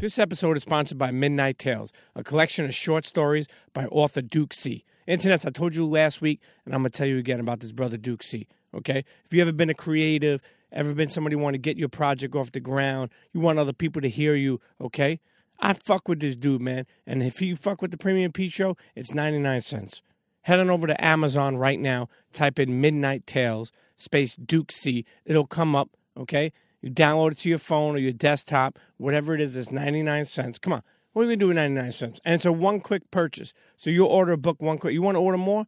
This episode is sponsored by Midnight Tales, a collection of short stories by author Duke C. Internets, I told you last week, and I'm going to tell you again about this brother Duke C. Okay? If you ever been a creative, ever been somebody want to get your project off the ground, you want other people to hear you, okay? I fuck with this dude, man. And if you fuck with the Premium Pete Show, it's 99 cents. Head on over to Amazon right now, type in Midnight Tales, space Duke C. It'll come up, okay? You download it to your phone or your desktop, whatever it is, it's 99 cents. Come on. What are we going to do with 99 cents? And it's a one quick purchase. So you'll order a book one quick. You want to order more?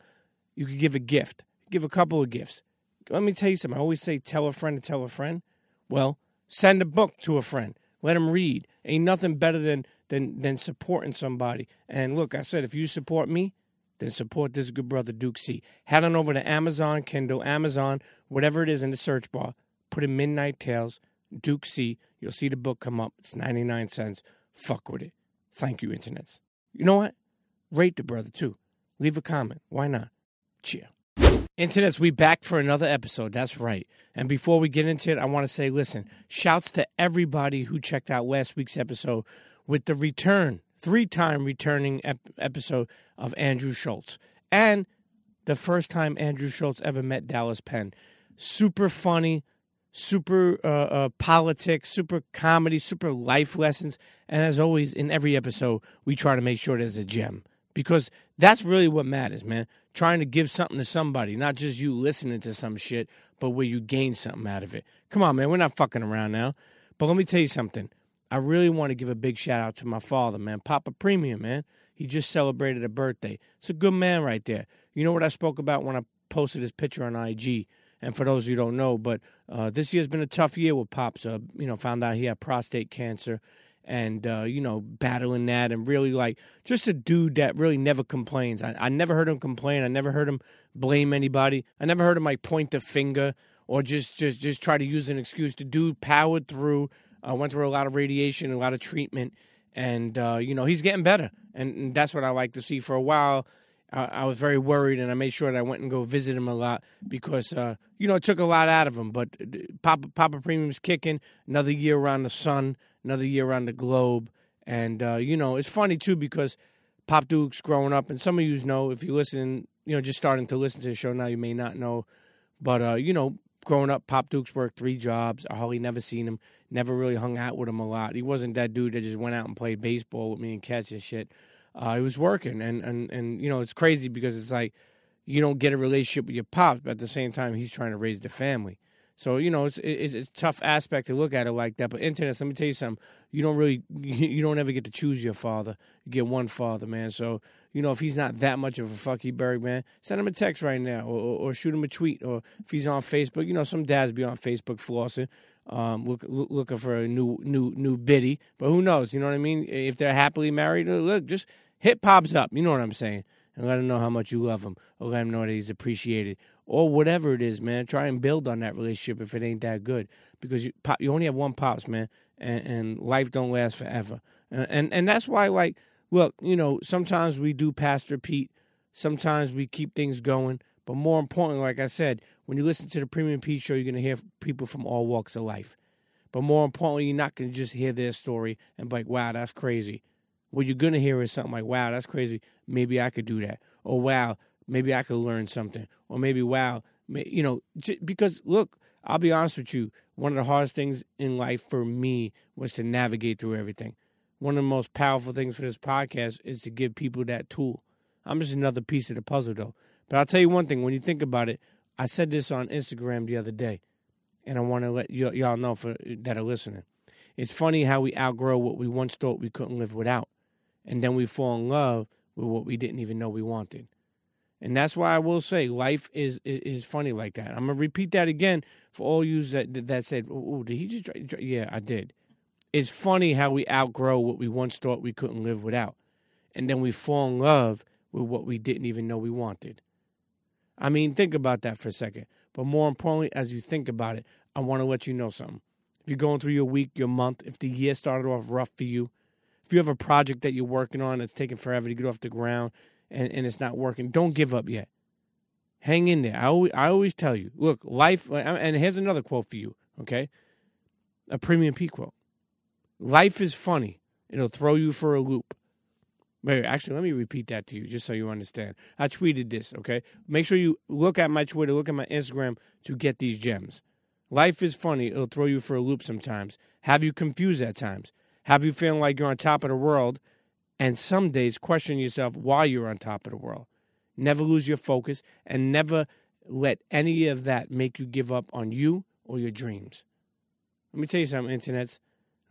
You could give a gift. Give a couple of gifts. Let me tell you something. I always say tell a friend to tell a friend. Well, send a book to a friend. Let them read. Ain't nothing better than than than supporting somebody. And look, I said if you support me, then support this good brother Duke C. Head on over to Amazon, Kindle, Amazon, whatever it is in the search bar put in Midnight Tales, Duke C. You'll see the book come up. It's 99 cents. Fuck with it. Thank you, internets. You know what? Rate the brother too. Leave a comment. Why not? Cheer. Internets, we back for another episode. That's right. And before we get into it, I want to say, listen, shouts to everybody who checked out last week's episode with the return, three-time returning ep- episode of Andrew Schulz. and the first time Andrew Schulz ever met Dallas Penn. Super funny, super uh, uh, politics, super comedy, super life lessons. And as always, in every episode, we try to make sure there's a gem because that's really what matters, man. Trying to give something to somebody, not just you listening to some shit, but where you gain something out of it. Come on, man, we're not fucking around now. But let me tell you something. I really want to give a big shout out to my father, man, Papa Premium, man. He just celebrated a birthday. It's a good man right there. You know what I spoke about when I posted his picture on IG? And for those who don't know, but uh, this year's been a tough year with Pops. Uh, you know, found out he had prostate cancer and, uh, you know, battling that and really like just a dude that really never complains. I, I never heard him complain. I never heard him blame anybody. I never heard him like point the finger or just, just, just try to use an excuse. The dude powered through, uh, went through a lot of radiation, a lot of treatment. And, uh, you know, he's getting better. And, and that's what I like to see. For a while, I, I, was very worried, and I made sure that I went and go visit him a lot because uh, you know it took a lot out of him. But uh, Papa Papa Premium's kicking another year around the sun, another year around the globe, and uh, you know it's funny too because Pop Duke's growing up, and some of you know if you listen, you know just starting to listen to the show now, you may not know, but uh, you know growing up, Pop Duke's worked three jobs. I hardly never seen him, never really hung out with him a lot. He wasn't that dude that just went out and played baseball with me and catch and shit uh, he was working, and and and you know it's crazy because it's like you don't get a relationship with your pops, but at the same time he's trying to raise the family. So you know it's it's, it's a tough aspect to look at it like that. But internet, let me tell you something: you don't really you don't ever get to choose your father. You get one father, man. So you know if he's not that much of a fucky berg, man, send him a text right now, or, or, or shoot him a tweet, or if he's on Facebook, you know some dads be on Facebook flossing um, look, look, looking for a new new new biddy. But who knows? You know what I mean? If they're happily married, uh, look, just hit Pops up. You know what I'm saying? And let him know how much you love him, or let him know that he's appreciated, or whatever it is, man. Try and build on that relationship if it ain't that good, because you pop, you only have one pops, man, and, and life don't last forever. And, and and that's why, like, look, you know, sometimes we do Pastor Pete, sometimes we keep things going, but more importantly, like I said, when you listen to the Premium Pete show, you're to hear people from all walks of life. But more importantly, you're not going to just hear their story and be like, wow, that's crazy. What you're going to hear is something like, wow, that's crazy. Maybe I could do that. Or wow, maybe I could learn something. Or maybe, wow, you know, because look, I'll be honest with you. One of the hardest things in life for me was to navigate through everything. One of the most powerful things for this podcast is to give people that tool. I'm just another piece of the puzzle, though. But I'll tell you one thing when you think about it, I said this on Instagram the other day, and I want to let y- y'all know for that are listening. It's funny how we outgrow what we once thought we couldn't live without, and then we fall in love with what we didn't even know we wanted. And that's why I will say life is is, funny like that. I'm gonna repeat that again for all you that that said, "Oh, did he just?" Try, try? Yeah, I did. It's funny how we outgrow what we once thought we couldn't live without, and then we fall in love with what we didn't even know we wanted. I mean, think about that for a second. But more importantly, as you think about it, I want to let you know something. If you're going through your week, your month, if the year started off rough for you, if you have a project that you're working on that's taking forever to get off the ground and, and it's not working, don't give up yet. Hang in there. I always, I always tell you, look, life, and here's another quote for you, okay? A premium P quote. Life is funny It'll throw you for a loop. Wait, actually, let me repeat that to you just so you understand. I tweeted this, okay? Make sure you look at my Twitter, look at my Instagram to get these gems. Life is funny. It'll throw you for a loop sometimes. Have you confused at times. Have you feeling like you're on top of the world and some days question yourself why you're on top of the world. Never lose your focus and never let any of that make you give up on you or your dreams. Let me tell you something, internets.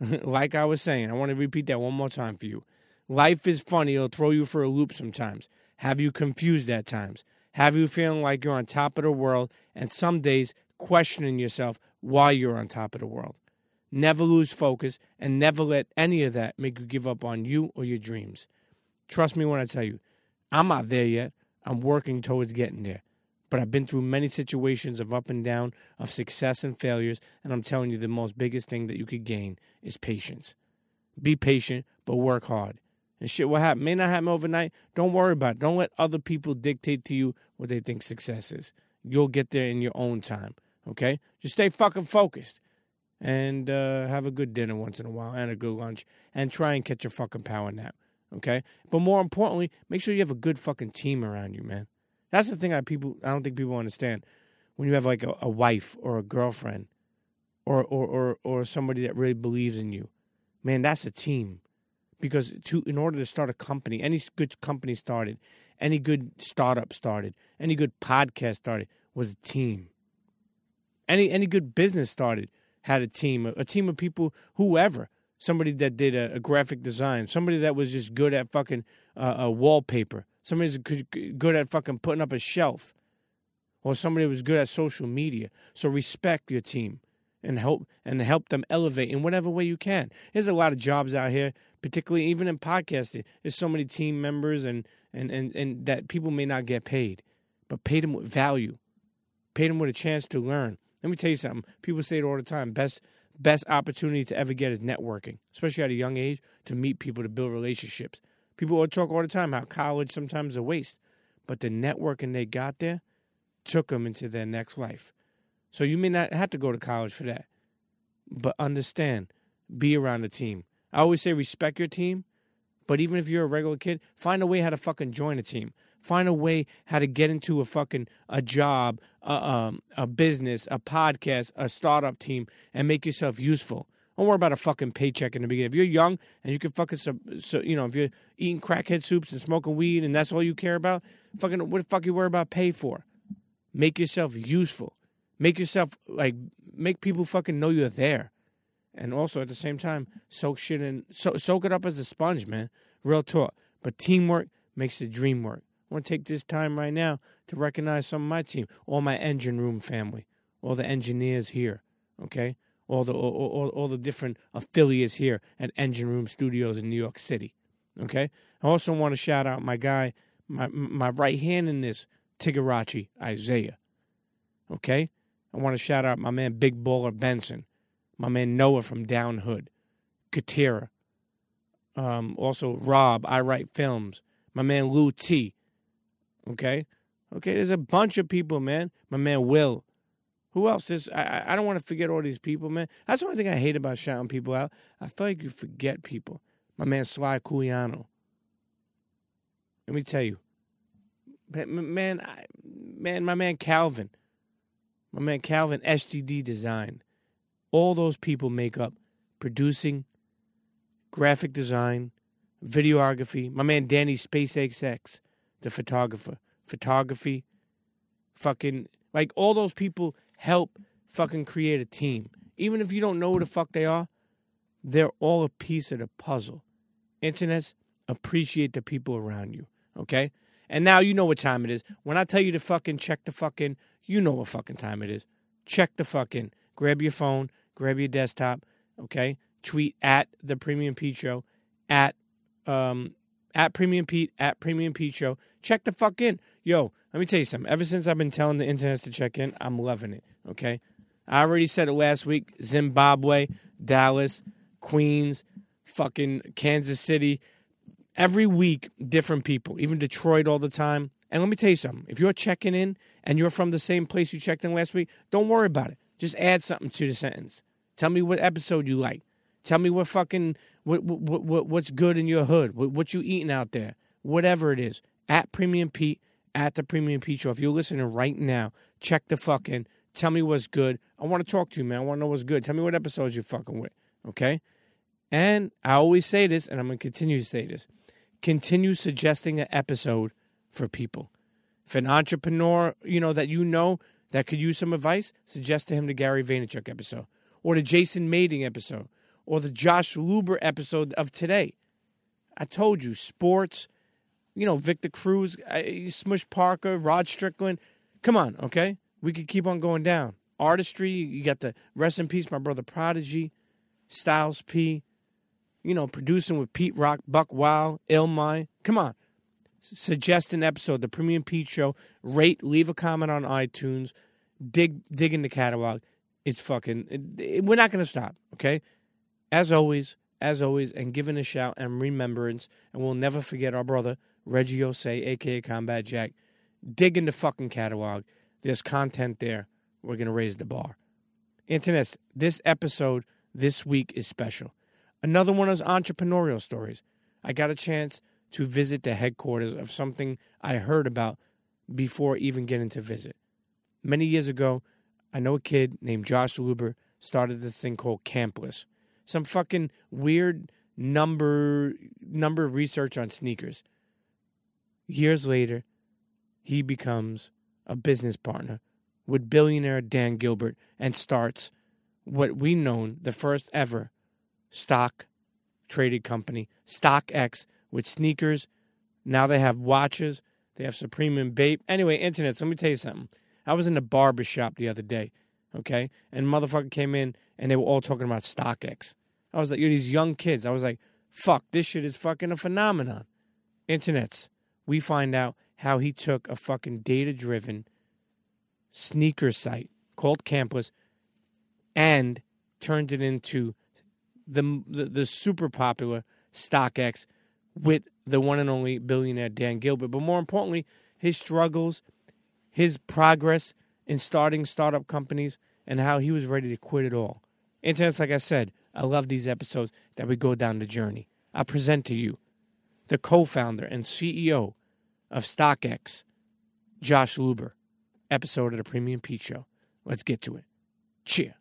like I was saying, I want to repeat that one more time for you. Life is funny, it'll throw you for a loop sometimes. Have you confused at times? Have you feeling like you're on top of the world and some days questioning yourself why you're on top of the world? Never lose focus and never let any of that make you give up on you or your dreams. Trust me when I tell you, I'm not there yet. I'm working towards getting there. But I've been through many situations of up and down, of success and failures, and I'm telling you the most biggest thing that you could gain is patience. Be patient, but work hard. And shit will happen. May not happen overnight. Don't worry about it. Don't let other people dictate to you what they think success is. You'll get there in your own time. Okay? Just stay fucking focused and uh, have a good dinner once in a while and a good lunch and try and catch a fucking power nap. Okay, but more importantly, make sure you have a good fucking team around you, man. That's the thing I people I don't think people understand. When you have like a, a wife or a girlfriend, or, or or or somebody that really believes in you, man, that's a team. Because to in order to start a company, any good company started, any good startup started, any good podcast started was a team. Any any good business started had a team, a, team of people, whoever, somebody that did a, a graphic design, somebody that was just good at fucking uh, a wallpaper, somebody who's good at fucking putting up a shelf, or somebody that was good at social media. So respect your team and help and help them elevate in whatever way you can. There's a lot of jobs out here, particularly even in podcasting. There's so many team members and and and, and that people may not get paid, but pay them with value, pay them with a chance to learn, let me tell you something. People say it all the time. Best best opportunity to ever get is networking, especially at a young age, to meet people, to build relationships. People talk all the time how college sometimes a waste, but the networking they got there took them into their next life. So you may not have to go to college for that, but understand, be around the team. I always say respect your team, but even if you're a regular kid, find a way how to fucking join a team. Find a way how to get into a fucking a job, a, um, a business, a podcast, a startup team, and make yourself useful. Don't worry about a fucking paycheck in the beginning. If you're young and you can fucking, so, so, you know, if you're eating crackhead soups and smoking weed and that's all you care about, fucking, what the fuck you worry about pay for? Make yourself useful. Make yourself like make people fucking know you're there, and also at the same time soak shit in, so, soak it up as a sponge, man. Real talk. But teamwork makes the dream work. I want to take this time right now to recognize some of my team, all my engine room family, all the engineers here, okay? All the all, all, all the different affiliates here at Engine Room Studios in New York City, okay? I also want to shout out my guy, my my right hand in this, Tigarachi Isaiah, okay? I want to shout out my man Big Baller Benson, my man Noah from Down Hood, Katira, um, also Rob, I Write Films, my man Lou T, Okay, okay. There's a bunch of people, man. My man Will. Who else is? I I don't want to forget all these people, man. That's the only thing I hate about shouting people out. I feel like you forget people. My man Sly Culiano. Let me tell you, man, I, man, my man Calvin, my man Calvin SGD Design. All those people make up producing, graphic design, videography. My man Danny SpaceXX the photographer, photography, fucking like all those people help fucking create a team. Even if you don't know who the fuck they are, they're all a piece of the puzzle. Internets appreciate the people around you, okay? And now you know what time it is. When I tell you to fucking check the fucking, you know what fucking time it is. Check the fucking, grab your phone, grab your desktop, okay? Tweet at the Premium Pete Show, at um, at Premium Pete, at Premium Pete Show. Check the fuck in. Yo, let me tell you something. Ever since I've been telling the internet to check in, I'm loving it. Okay? I already said it last week Zimbabwe, Dallas, Queens, fucking Kansas City. Every week, different people, even Detroit all the time. And let me tell you something. If you're checking in and you're from the same place you checked in last week, don't worry about it. Just add something to the sentence. Tell me what episode you like. Tell me what fucking what what, what what's good in your hood. What, what you eating out there? Whatever it is. At Premium Pete, at the Premium Pete Show. If you're listening right now, check the fucking. Tell me what's good. I want to talk to you, man. I want to know what's good. Tell me what episodes you're fucking with. Okay. And I always say this, and I'm gonna continue to say this. Continue suggesting an episode for people. If an entrepreneur, you know, that you know that could use some advice, suggest to him the Gary Vaynerchuk episode, or the Jason Mayden episode, or the Josh Luber episode of today. I told you, sports, you know, Victor Cruz, uh, Smush Parker, Rod Strickland. Come on, okay? We could keep on going down. Artistry, you got the rest in peace, my brother Prodigy, Styles P, you know, producing with Pete Rock, Buck Wild, Illmind. Come on. Suggest an episode, the Premium Pete Show. Rate, leave a comment on iTunes. Dig, dig in the catalog. It's fucking. It, it, we're not to stop. Okay. As always, as always, and giving a shout and remembrance, and we'll never forget our brother Reggie Ossé, aka Combat Jack. Dig in the fucking catalog. There's content there. We're gonna raise the bar. Internet. This episode this week is special. Another one of those entrepreneurial stories. I got a chance to visit the headquarters of something I heard about before even getting to visit. Many years ago, I know a kid named Josh Luber started this thing called Campless. Some fucking weird number number of research on sneakers. Years later, he becomes a business partner with billionaire Dan Gilbert and starts what we known the first ever stock traded company, StockX, with sneakers. Now they have watches. They have Supreme and Bape. Anyway, internet. Let me tell you something. I was in a barber shop the other day, okay, and motherfucker came in and they were all talking about StockX. I was like, you're these young kids. I was like, fuck, this shit is fucking a phenomenon. Internets. We find out how he took a fucking data driven sneaker site called Campless and turned it into the, the, the super popular StockX with the one and only billionaire Dan Gilbert. But more importantly, his struggles, his progress in starting startup companies, and how he was ready to quit it all. Internets, like I said, I love these episodes that we go down the journey. I present to you the co founder and CEO of StockX, Josh Luber, episode of the Premium Pete Show. Let's get to it. Cheer.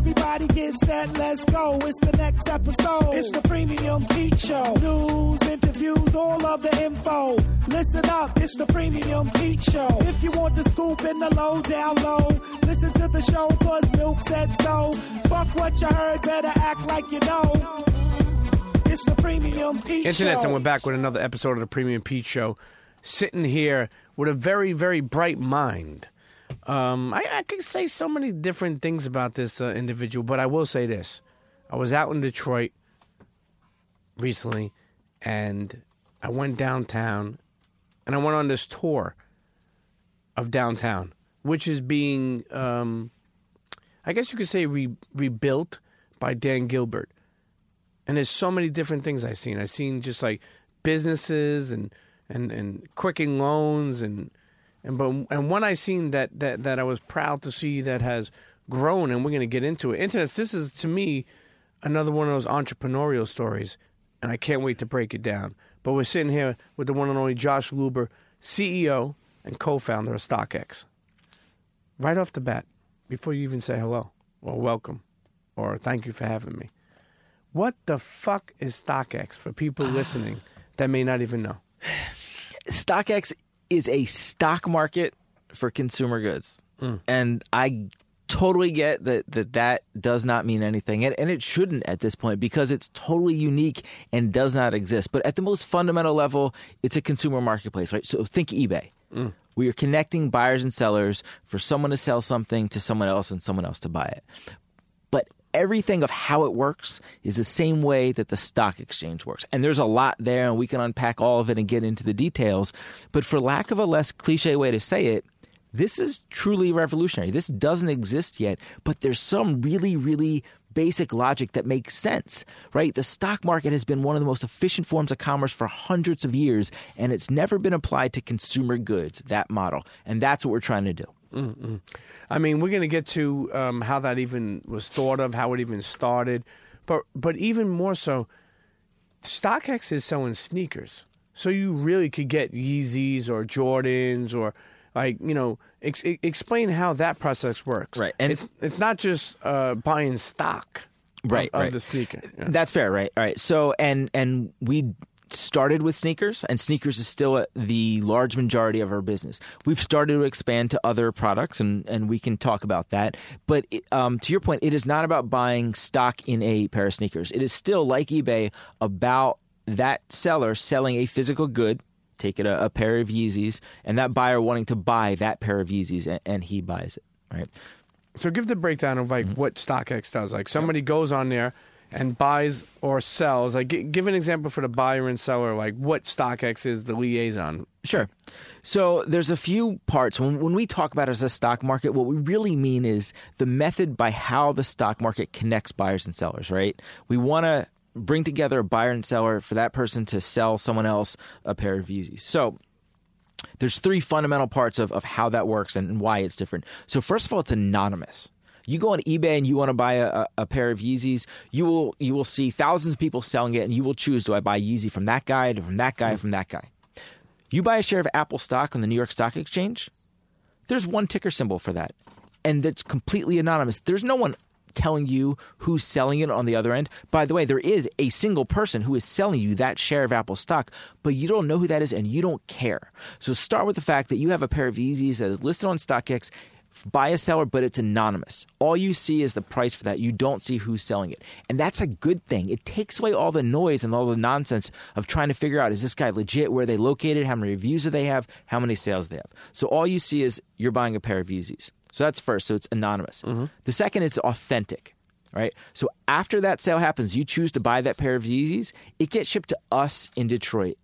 Everybody get set, let's go. It's the next episode. It's the Premium Pete Show. News, interviews, all of the info. Listen up, it's the Premium Pete Show. If you want the scoop in the low, down low, listen to the show, cause Milk said so. Fuck what you heard, better act like you know. It's the Premium Pete Internet, Show. and we're back with another episode of the Premium Pete Show. Sitting here with a very, very bright mind. Um, I, I could say so many different things about this uh, individual, but I will say this. I was out in Detroit recently, and I went downtown, and I went on this tour of downtown, which is being, um, I guess you could say, re- rebuilt by Dan Gilbert. And there's so many different things I've seen. I've seen just like businesses and and and Quicken loans and and but and one I seen that that that I was proud to see that has grown, and we're going to get into it. Internet. This is to me another one of those entrepreneurial stories, and I can't wait to break it down. But we're sitting here with the one and only Josh Luber, CEO and co-founder of StockX. Right off the bat, before you even say hello or welcome or thank you for having me, what the fuck is StockX for people listening that may not even know? StockX is a stock market for consumer goods. Hmm. And I totally get that that, that does not mean anything. And, and it shouldn't at this point because it's totally unique and does not exist. But at the most fundamental level, it's a consumer marketplace, right? So think eBay. Hmm. We are connecting buyers and sellers for someone to sell something to someone else and someone else to buy it. Everything of how it works is the same way that the stock exchange works. And there's a lot there, and we can unpack all of it and get into the details. But for lack of a less cliche way to say it, this is truly revolutionary. This doesn't exist yet, but there's some really, really basic logic that makes sense, right? The stock market has been one of the most efficient forms of commerce for hundreds of years, and it's never been applied to consumer goods, that model. And that's what we're trying to do. I mean, we're going to get to um, how that even was thought of, how it even started, but but even more so, StockX is selling sneakers, so you really could get Yeezys or Jordans or like you know ex- explain how that process works. Right, and- it's it's not just uh, buying stock, of- Right, of, the sneaker. Yeah. That's fair, right? All right. So and and we started with sneakers, and sneakers is still the large majority of our business. We've started to expand to other products, and and we can talk about that. But it, um, to your point, it is not about buying stock in a pair of sneakers. It is still like eBay about that seller selling a physical good. Take it a, a pair of Yeezys, and that buyer wanting to buy that pair of Yeezys, and, and he buys it. Right. So give the breakdown of Mm-hmm. like what StockX does. Like somebody goes on there and buys or sells. Like gi- give an example for the buyer and seller. Like what StockX is the liaison. Sure. So there's a few parts. When, when we talk about as a stock market, what we really mean is the method by how the stock market connects buyers and sellers, right? We want to bring together a buyer and seller for that person to sell someone else a pair of Yeezys. So there's three fundamental parts of, of how that works and why it's different. So first of all, it's anonymous. You go on eBay and you want to buy a, a, pair of Yeezys, you will you will see thousands of people selling it, and you will choose: do I buy Yeezy from that guy, from that guy, from that guy? You buy a share of Apple stock on the New York Stock Exchange. There's one ticker symbol for that, and that's completely anonymous. There's no one telling you who's selling it on the other end. By the way, there is a single person who is selling you that share of Apple stock, but you don't know who that is and you don't care. So start with the fact that you have a pair of Yeezys that is listed on StockX by a seller, but it's anonymous. All you see is the price for that. You don't see who's selling it. And that's a good thing. It takes away all the noise and all the nonsense of trying to figure out is this guy legit, where are they located, how many reviews do they have, how many sales they have. So all you see is you're buying a pair of Yeezys. So that's first. So it's anonymous. Mm-hmm. The second, it's authentic. Right. So after that sale happens, you choose to buy that pair of Yeezys. It gets shipped to us in Detroit,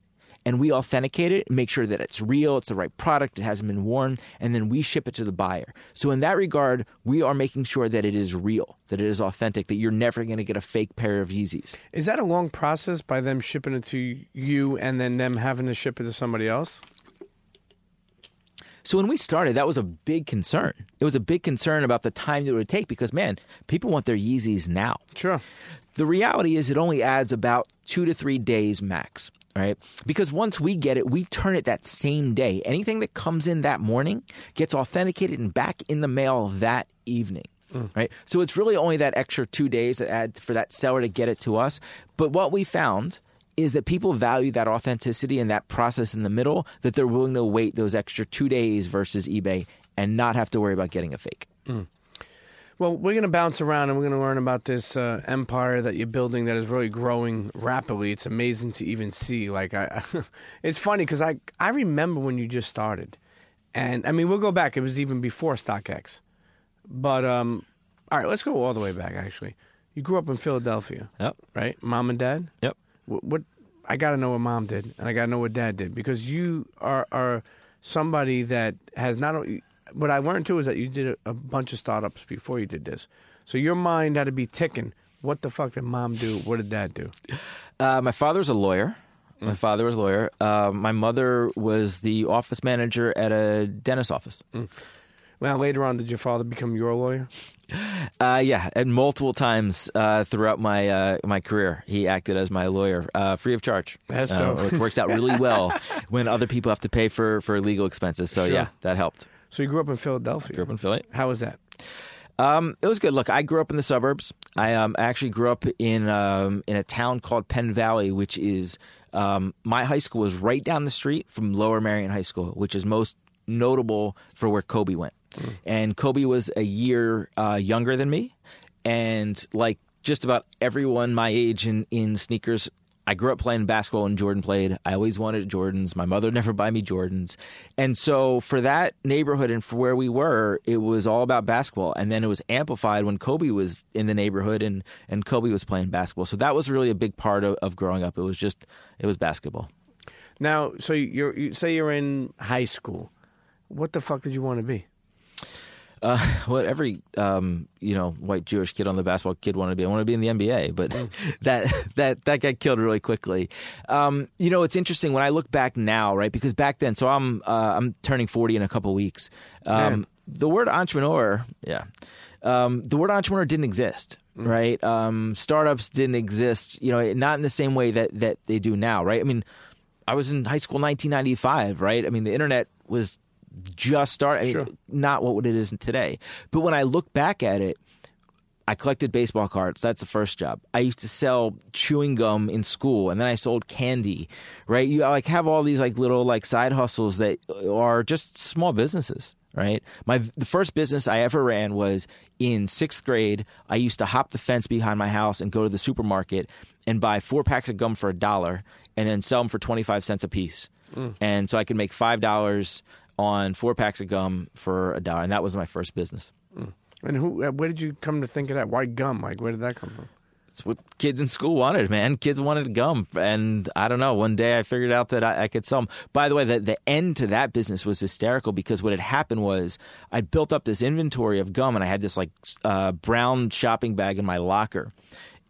and we authenticate it, make sure that it's real, it's the right product, it hasn't been worn, and then we ship it to the buyer. So in that regard, we are making sure that it is real, that it is authentic, that you're never going to get a fake pair of Yeezys. Is that a long process by them shipping it to you and then them having to ship it to somebody else? So when we started, that was a big concern. It was a big concern about the time that it would take because man, people want their Yeezys now. Sure. The reality is it only adds about two to three days max, right? Because once we get it, we turn it that same day. Anything that comes in that morning gets authenticated and back in the mail that evening. Mm. Right, so it's really only that extra two days that add for that seller to get it to us. But what we found is that people value that authenticity and that process in the middle. That they're willing to wait those extra two days versus eBay and not have to worry about getting a fake. Well, we're going to bounce around and we're going to learn about this uh, empire that you're building that is really growing rapidly. It's amazing to even see. Like, I, it's funny because I I remember when you just started, and I mean we'll go back. It was even before StockX, but um, all right, let's go all the way back. Actually, you grew up in Philadelphia, Yep. right? Mom and dad. Yep. What, what I got to know what mom did, and I got to know what dad did because you are are somebody that has not. only What I learned too is that you did a, a bunch of startups before you did this, so your mind had to be ticking. What the fuck did mom do? What did dad do? Uh, my father's a lawyer. My father was a lawyer. Uh, my mother was the office manager at a dentist office. Well, later on, did your father become your lawyer? Uh, yeah, and multiple times uh, throughout my uh, my career, he acted as my lawyer, uh, free of charge. That's uh, dope. Which works out really well when other people have to pay for, for legal expenses. So Sure. yeah, that helped. So you grew up in Philadelphia. Grew up in Philly. How was that? Um, it was good. Look, I grew up in the suburbs. I um, actually grew up in um, in a town called Penn Valley, which is um, my high school was right down the street from Lower Merion High School, which is most notable for where Kobe went. And Kobe was a year uh, younger than me, and like just about everyone my age in in sneakers. I grew up playing basketball when Jordan played. I always wanted Jordans. My mother never buy me Jordans. And so for that neighborhood and for where we were, it was all about basketball. And then it was amplified when Kobe was in the neighborhood and, and Kobe was playing basketball. So that was really a big part of, of growing up. It was just, it was basketball. Now, so you're you say you're in high school. What the fuck did you want to be? Uh, what every um, you know white Jewish kid on the basketball kid wanted to be. I wanted to be in the NBA, but that that that got killed really quickly. Um, you know, it's interesting when I look back now, right? Because back then, so I'm uh, I'm turning forty in a couple weeks. Um, the word entrepreneur, yeah, um, the word entrepreneur didn't exist, Mm-hmm. right? Um, startups didn't exist, you know, not in the same way that that they do now, right? I mean, I was in high school in 1995, right? I mean, the internet was just starting, Sure. not what it is today. But when I look back at it, I collected baseball cards. That's the first job. I used to sell chewing gum in school, and then I sold candy. Right? You like have all these like little like side hustles that are just small businesses. Right? My the first business I ever ran was in sixth grade. I used to hop the fence behind my house and go to the supermarket and buy four packs of gum for a dollar, and then sell them for twenty five cents a piece. Mm. And so I could make five dollars on four packs of gum for a dollar, and that was my first business. And who? uh, Where did you come to think of that? Why gum? Like, where did that come from? It's what kids in school wanted, man. Kids wanted gum, and I don't know. One day I figured out that I, I could sell them. By the way, the, the end to that business was hysterical because what had happened was I built up this inventory of gum, and I had this like uh, brown shopping bag in my locker,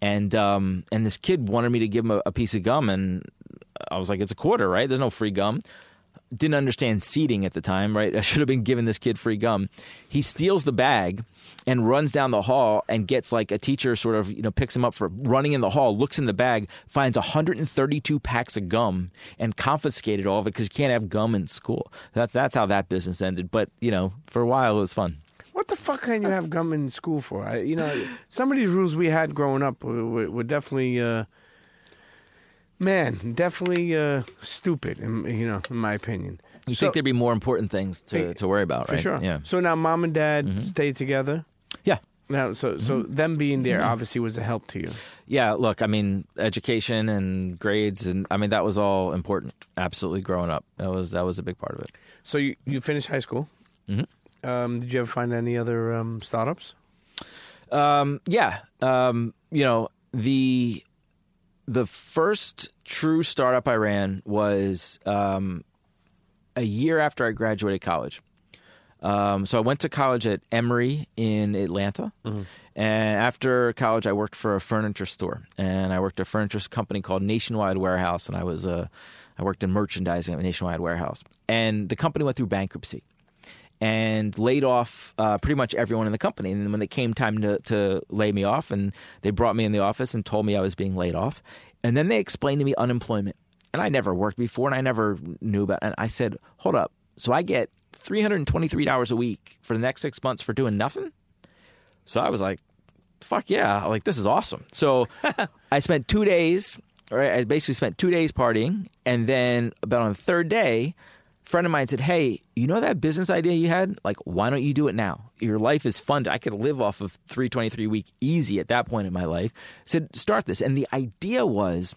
and um, and this kid wanted me to give him a, a piece of gum, and I was like, it's a quarter, right? There's no free gum didn't understand seating at the time, right? I should have been giving this kid free gum. He steals the bag and runs down the hall and gets like a teacher sort of, you know, picks him up for running in the hall, looks in the bag, finds 132 packs of gum and confiscated all of it because you can't have gum in school. That's that's how that business ended. But, you know, for a while it was fun. What the fuck can you have gum in school for? I, you know, some of these rules we had growing up were, were, definitely, uh, man, definitely uh, stupid. In, you know, in my opinion. You So- think there'd be more important things to, to worry about, for right? sure. Yeah. So now mom and dad stay together. Yeah. Now, so so them being there obviously was a help to you. Yeah, look, I mean, education and grades and I mean that was all important. Absolutely growing up. That was that was a big part of it. So you you finished high school. Mm-hmm. Um, did you ever find any other um, startups? Um, yeah. Um, you know, the the first true startup I ran was um, a year after I graduated college. Um, so I went to college at Emory in Atlanta, and after college, I worked for a furniture store, and I worked at a furniture company called Nationwide Warehouse, and I was uh, I worked in merchandising at Nationwide Warehouse, and the company went through bankruptcy and laid off uh, pretty much everyone in the company. And then when it came time to, to lay me off, and they brought me in the office and told me I was being laid off, and then they explained to me unemployment. And I never worked before, and I never knew about. And I said, "Hold up! So I get three hundred and twenty-three dollars a week for the next six months for doing nothing?" So I was like, "Fuck yeah! Like this is awesome." So I spent two days. Right, I basically spent two days partying, and then about on the third day, friend of mine said, "Hey, you know that business idea you had? Like, why don't you do it now? Your life is fun. I could live off of three twenty three a week easy at that point in my life." I said, "Start this." And the idea was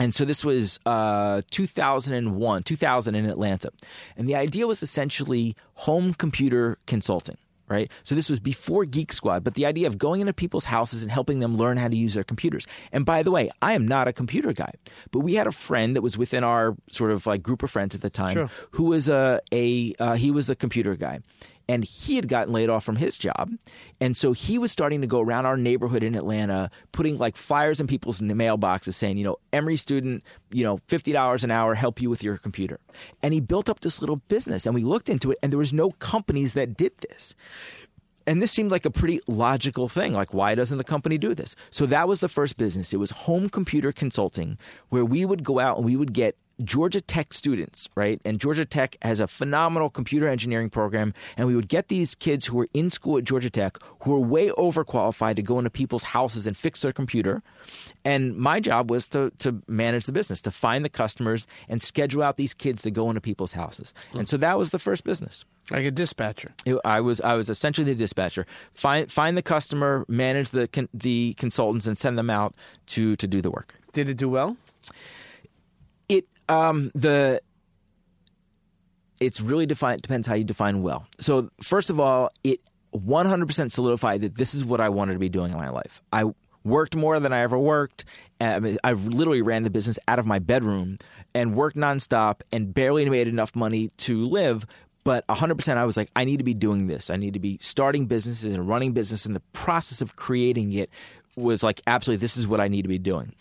and so this was uh, 2001, 2000 in Atlanta. And the idea was essentially home computer consulting, right? So this was before Geek Squad, but the idea of going into people's houses and helping them learn how to use their computers. And by the way, I am not a computer guy, but we had a friend that was within our sort of like group of friends at the time Sure. who was a, a uh, he was a computer guy and he had gotten laid off from his job and so he was starting to go around our neighborhood in atlanta putting like flyers in people's mailboxes saying you know emory student you know $50 an hour help you with your computer and he built up this little business and we looked into it and there was no companies that did this and this seemed like a pretty logical thing. Like, why doesn't the company do this? So that was the first business. It was home computer consulting, where we would go out and we would get Georgia Tech students, right? And Georgia Tech has a phenomenal computer engineering program. And we would get these kids who were in school at Georgia Tech who were way overqualified to go into people's houses and fix their computer. And my job was to, to manage the business, to find the customers and schedule out these kids to go into people's houses. Hmm. And so that was the first business. Like a dispatcher. It- I was I was essentially the dispatcher. Find find the customer, manage the con, the consultants, and send them out to to do the work. Did it do well? Um the it's really defined depends how you define well. So first of all, it 100% solidified that this is what I wanted to be doing in my life. I worked more than I ever worked. I, mean, I literally ran the business out of my bedroom and worked nonstop and barely made enough money to live. But 100%, I was like, I need to be doing this. I need to be starting businesses and running business. And the process of creating it was like, absolutely, this is what I need to be doing.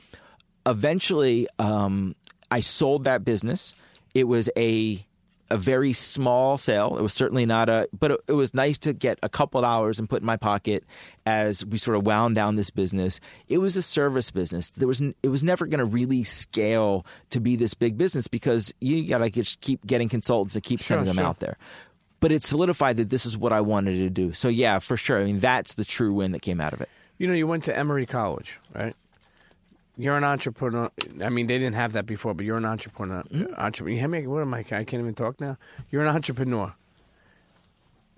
Eventually, um, I sold that business. It was a a very small sale. It was certainly not a, but it, it was nice to get a couple dollars and put in my pocket as we sort of wound down this business. It was a service business. There was, it was never going to really scale to be this big business because you got to just keep getting consultants to keep sending them sure. out there. But it solidified that this is what I wanted to do. So yeah, for sure. I mean, that's the true win that came out of it. You know, you went to Emory College, right? You're an entrepreneur. I mean, they didn't have that before, but you're an entrepreneur. Entrepreneur. You hear me? What am I? I can't even talk now. You're an entrepreneur.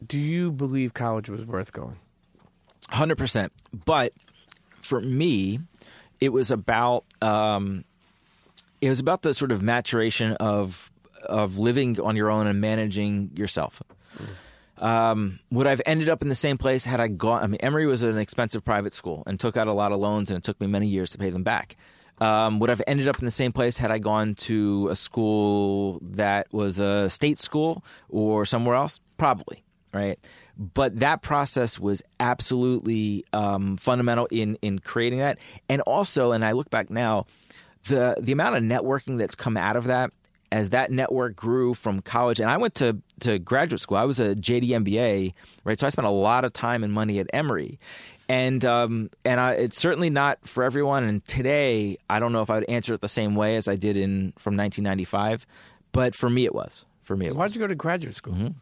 Do you believe college was worth going? Hundred percent. But for me, it was about um, it was about the sort of maturation of of living on your own and managing yourself. Um, would I've ended up in the same place had I gone? I mean, Emory was an expensive private school and took out a lot of loans, and it took me many years to pay them back. Um, would I've ended up in the same place had I gone to a school that was a state school or somewhere else? Probably, right? But that process was absolutely um, fundamental in in creating that, and also, and I look back now, the the amount of networking that's come out of that as that network grew from college and I went to to graduate school. I was a JD MBA, right? So I spent a lot of time and money at Emory. And um, and I, it's certainly not for everyone. And today, I don't know if I would answer it the same way as I did in from 1995, but for me, it was. For me, it why did you go to graduate school?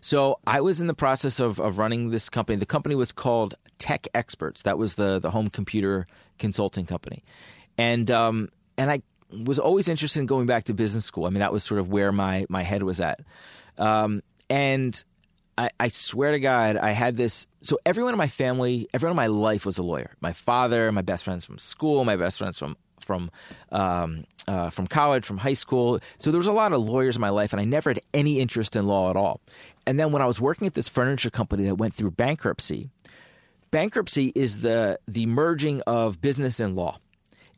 So I was in the process of, of running this company. The company was called Tech Experts. That was the the home computer consulting company, and um, and I was always interested in going back to business school. I mean, that was sort of where my my head was at, um, and. I, I swear to God, I had this. So everyone in my family, everyone in my life was a lawyer. My father, my best friends from school, my best friends from from um, uh, from college, from high school. So there was a lot of lawyers in my life, and I never had any interest in law at all. And then when I was working at this furniture company that went through bankruptcy, bankruptcy is the the merging of business and law.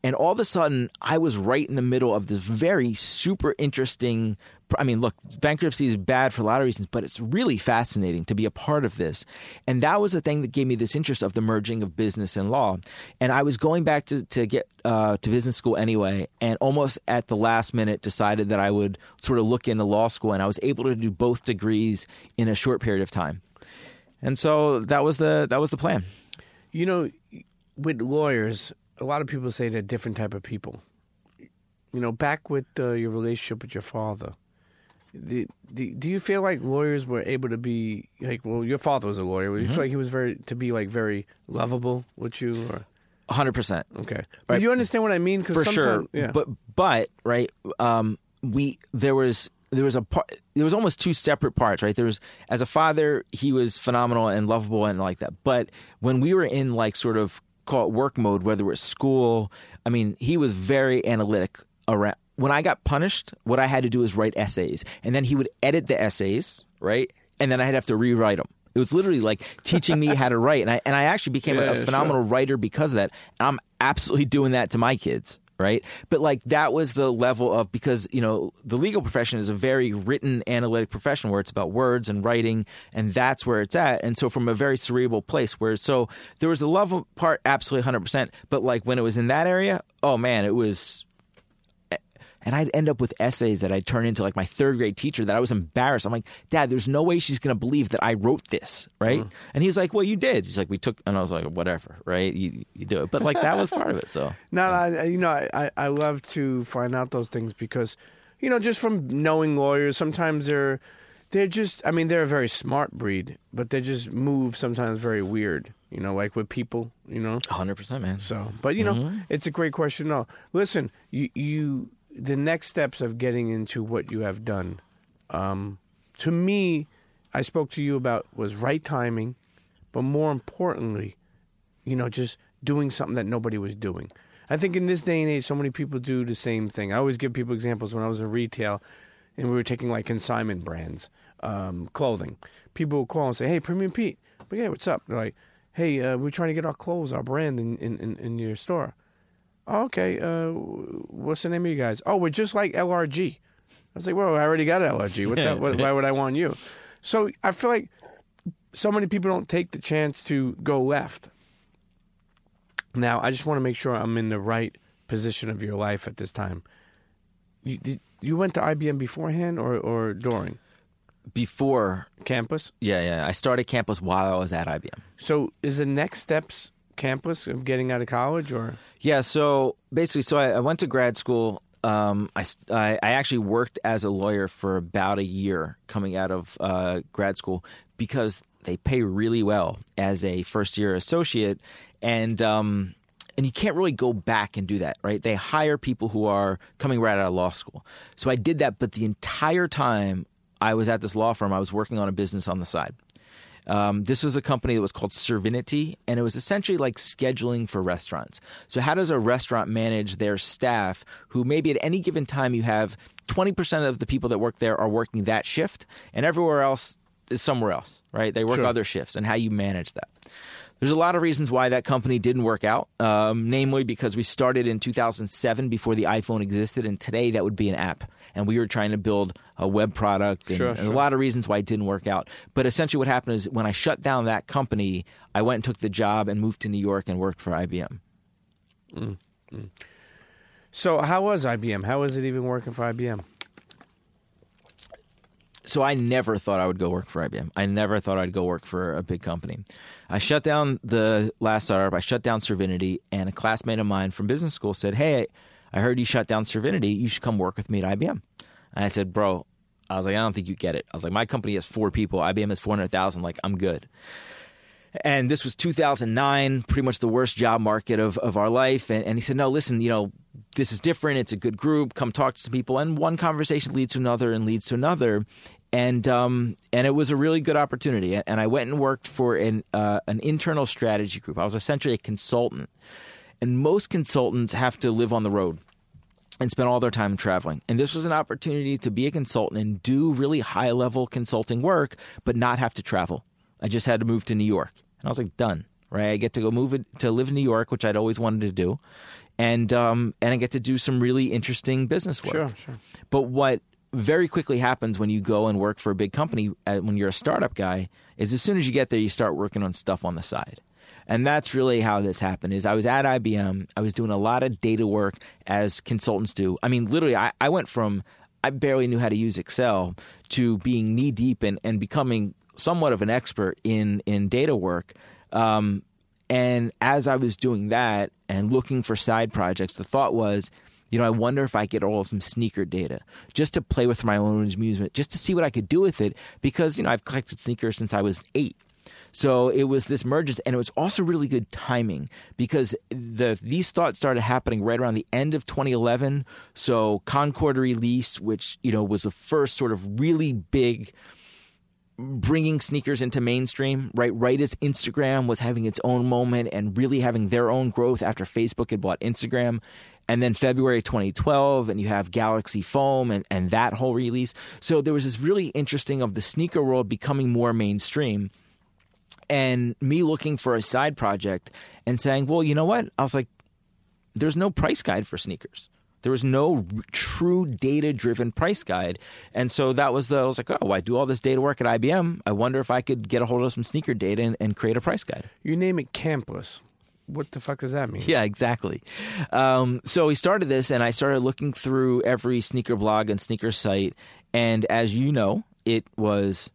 And all of a sudden, I was right in the middle of this very super interesting. I mean, look, bankruptcy is bad for a lot of reasons, but it's really fascinating to be a part of this. And that was the thing that gave me this interest of the merging of business and law. And I was going back to, to get uh, to business school anyway, and almost at the last minute decided that I would sort of look into law school, and I was able to do both degrees in a short period of time. And so that was the that was the plan. You know, with lawyers, a lot of people say they're different type of people. You know, back with uh, your relationship with your father, the, the, do you feel like lawyers were able to be like? Well, your father was a lawyer. Do you feel like he was very to be like very lovable with you? Or hundred percent. okay, but Right. you understand what I mean? 'Cause for sure. Yeah. But but right, um, we there was there was a part there was almost two separate parts right there was as a father he was phenomenal and lovable and like that but when we were in like sort of call it work mode whether it was school. I mean he was very analytic around when i got punished what i had to do was write essays. And then he would edit the essays right? And then i'd have to rewrite them it was literally like teaching me how to write. And i and i actually became Yeah, a, a phenomenal writer because of that. I'm absolutely doing that to my kids right? But like that was the level of because you know the legal profession is a very written analytic profession where it's about words and writing and that's where it's at. And so from a very cerebral place where so there was the love part absolutely 100% but like when it was in that area oh man it was and I'd end up with essays that I'd turn into like my third grade teacher that I was embarrassed. I'm like, Dad, there's no way she's going to believe that I wrote this, right? And he's like, Well, you did. He's like, We took, and I was like, Whatever, right? You, you do it. But like, that was part of it. So, No, I, you know, I- I, I love to find out those things because, you know, just from knowing lawyers, sometimes they're, they're just, I mean, they're a very smart breed, but they just move sometimes very weird, you know, like with people, you know. 100%, man. So, but you know, Mm-hmm. it's a great question. No, listen, you, you, the next steps of getting into what you have done, um, to me, I spoke to you about was right timing, but more importantly, you know, just doing something that nobody was doing. I think in this day and age, so many people do the same thing. I always give people examples when I was in retail and we were taking like consignment brands, um, clothing. People would call and say, Hey, Premium Pete, but yeah, what's up? They're like, Hey, uh, we're trying to get our clothes, our brand in, in, in, in your store. Oh, okay, uh, what's the name of you guys? Oh, we're just like LRG. I was like, well, I already got LRG. What the, what, why would I want you? So I feel like so many people don't take the chance to go left. Now, I just want to make sure I'm in the right position of your life at this time. You, did, you went to IBM beforehand or or during Before, Campless? yeah, yeah, I started Campless while I was at IBM. So is the next steps campus of getting out of college or Yeah, so basically, so I, I went to grad school. Um, I, I- I actually worked as a lawyer for about a year coming out of uh, grad school because they pay really well as a first year associate, and um, and you can't really go back and do that, right? They hire people who are coming right out of law school. So I did that, but the entire time I was at this law firm, I was working on a business on the side. Um, this was a company that was called Servinity, and it was essentially like scheduling for restaurants. So, how does a restaurant manage their staff who maybe at any given time you have 20% of the people that work there are working that shift, and everywhere else is somewhere else, right? They work Sure. other shifts, and how you manage that. There's a lot of reasons why that company didn't work out, um, namely because we started in 2007 before the iPhone existed, and today that would be an app. And we were trying to build a web product, and, Sure, and sure. a lot of reasons why it didn't work out. But essentially, what happened is when I shut down that company, I went and took the job and moved to New York and worked for IBM. so how was IBM? How was it even working for IBM? So I never thought I would go work for IBM. I never thought I'd go work for a big company. I shut down the last startup. I shut down Servinity, and a classmate of mine from business school said, "Hey, I heard you shut down Servinity. You should come work with me at IBM." And I said, "Bro." I was like, I don't think you get it. I was like, my company has four people. IBM has 400,000. Like, I'm good. And this was 2009, pretty much the worst job market of, of our life. And, and he said, No, listen, you know, this is different. It's a good group. Come talk to some people. And one conversation leads to another and leads to another. And um, and it was a really good opportunity. And I went and worked for an uh, an internal strategy group. I was essentially a consultant. And most consultants have to live on the road and spend all their time traveling. And this was an opportunity to be a consultant and do really high level consulting work, but not have to travel. I just had to move to New York. And I was like, done. Right? I get to go move it, to live in New York, which I'd always wanted to do. And um, and I get to do some really interesting business work. Sure, sure. But what very quickly happens when you go and work for a big company, uh, when you're a startup guy, is as soon as you get there, you start working on stuff on the side. And that's really how this happened. Is I was at IBM, I was doing a lot of data work as consultants do. I mean, literally, I, I went from I barely knew how to use Excel to being knee deep and, and becoming somewhat of an expert in in data work. Um, and as I was doing that and looking for side projects, the thought was, you know, I wonder if I could all some sneaker data just to play with my own amusement, just to see what I could do with it. Because, you know, I've collected sneakers since I was eight. So it was this merges, and it was also really good timing because the these thoughts started happening right around the end of 2011. So Concord release, which you know was the first sort of really big bringing sneakers into mainstream, right? Right as Instagram was having its own moment and really having their own growth after Facebook had bought Instagram. And then February 2012, and you have Galaxy Foam and, and that whole release. So there was this really interesting of the sneaker world becoming more mainstream and me looking for a side project and saying, well, you know what? I was like, there's no price guide for sneakers. There was no true data driven price guide. And so that was the, I was like, oh, I do all this data work at IBM. I wonder if I could get a hold of some sneaker data and, and create a price guide. You name it campless. What the fuck does that mean? Yeah, exactly. Um, so we started this, and I started looking through every sneaker blog and sneaker site. And as you know, it was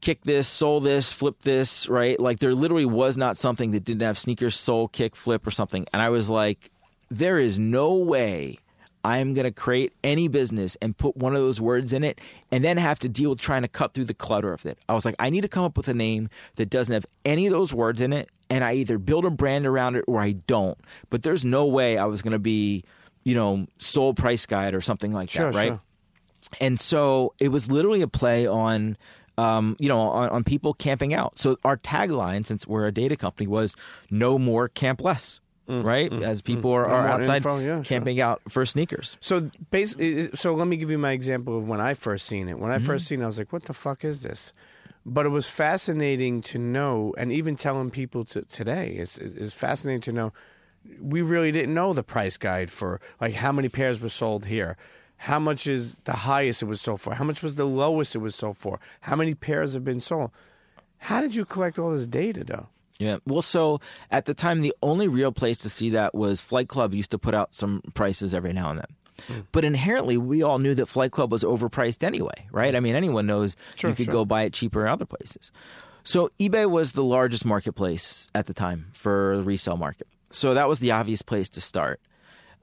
kick this, soul this, flip this, right? Like there literally was not something that didn't have sneakers, sole, kick, flip, or something. And I was like, there is no way I'm going to create any business and put one of those words in it and then have to deal with trying to cut through the clutter of it. I was like, I need to come up with a name that doesn't have any of those words in it. And I either build a brand around it or I don't. But there's no way I was going to be, you know, sole price guide or something like Sure, that, right? sure. and so it was literally a play on um, you know on, on people camping out so our tagline since we're a data company was no more camp less right as people are, Mm, No are outside info, yeah, sure. camping out for sneakers So basically, so let me give you my example of when I first seen it. When I Mm-hmm. first seen it, I was like, "What the fuck is this?" But it was fascinating to know, and even telling people to today, it's, it's fascinating to know. We really didn't know the price guide for like how many pairs were sold here, how much is the highest it was sold for, how much was the lowest it was sold for, how many pairs have been sold. How did you collect all this data, though? Yeah well so at the time the only real place to see that was flight club used to put out some prices every now and then But inherently, we all knew that Flight Club was overpriced anyway, right? I mean, anyone knows Sure, you could sure. go buy it cheaper in other places. So eBay was the largest marketplace at the time for the resale market. So that was the obvious place to start.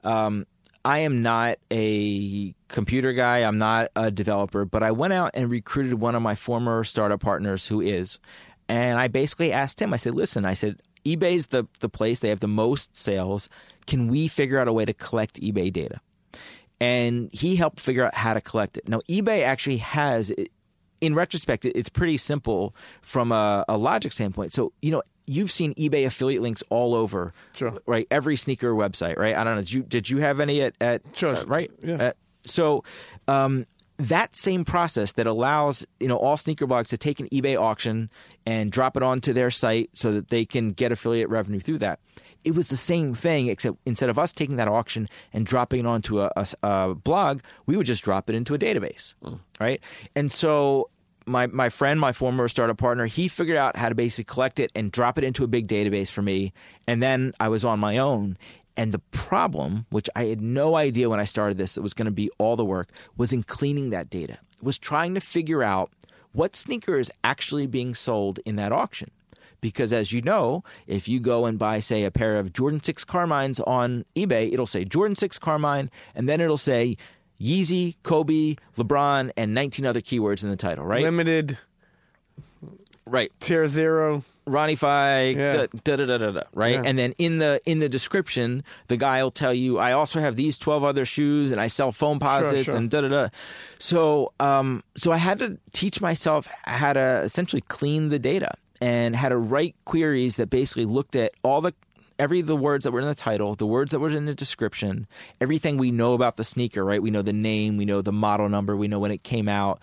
Um, I am not a computer guy. I'm not a developer, but I went out and recruited one of my former startup partners who is, and I basically asked him. I said, "Listen, I said eBay's the the place. They have the most sales. Can we figure out a way to collect eBay data?" And he helped figure out how to collect it. Now, eBay actually has in retrospect, it's pretty simple from a, a logic standpoint. So, you know, you've seen eBay affiliate links all over, Sure. right? Every sneaker website, right? I don't know. Did you did you have any at, at Sure. uh, right? Yeah. Uh, so, um, that same process that allows you know all sneaker blogs to take an eBay auction and drop it onto their site so that they can get affiliate revenue through that. It was the same thing, except instead of us taking that auction and dropping it onto a, a- a blog, we would just drop it into a database, mm. right? And so my my friend, my former startup partner, he figured out how to basically collect it and drop it into a big database for me. And then I was on my own. And the problem, which I had no idea when I started this, it was going to be all the work, was in cleaning that data. Was trying to figure out what sneaker is actually being sold in that auction. Because as you know, if you go and buy, say, a pair of Jordan 6 Carmines on eBay, it'll say Jordan 6 Carmine, and then it'll say Yeezy, Kobe, LeBron, and 19 other keywords in the title, right? Limited Right. tier zero. Ronnie Fieg, Yeah. da, da, da, da, da, right? Yeah. And then in the in the description, the guy will tell you, I also have these twelve other shoes, and I sell Foamposites, sure. and da da da. So, um, so I had to teach myself how to essentially clean the data and how to write queries that basically looked at all the every the words that were in the title, the words that were in the description, everything we know about the sneaker, right? We know the name, we know the model number, we know when it came out,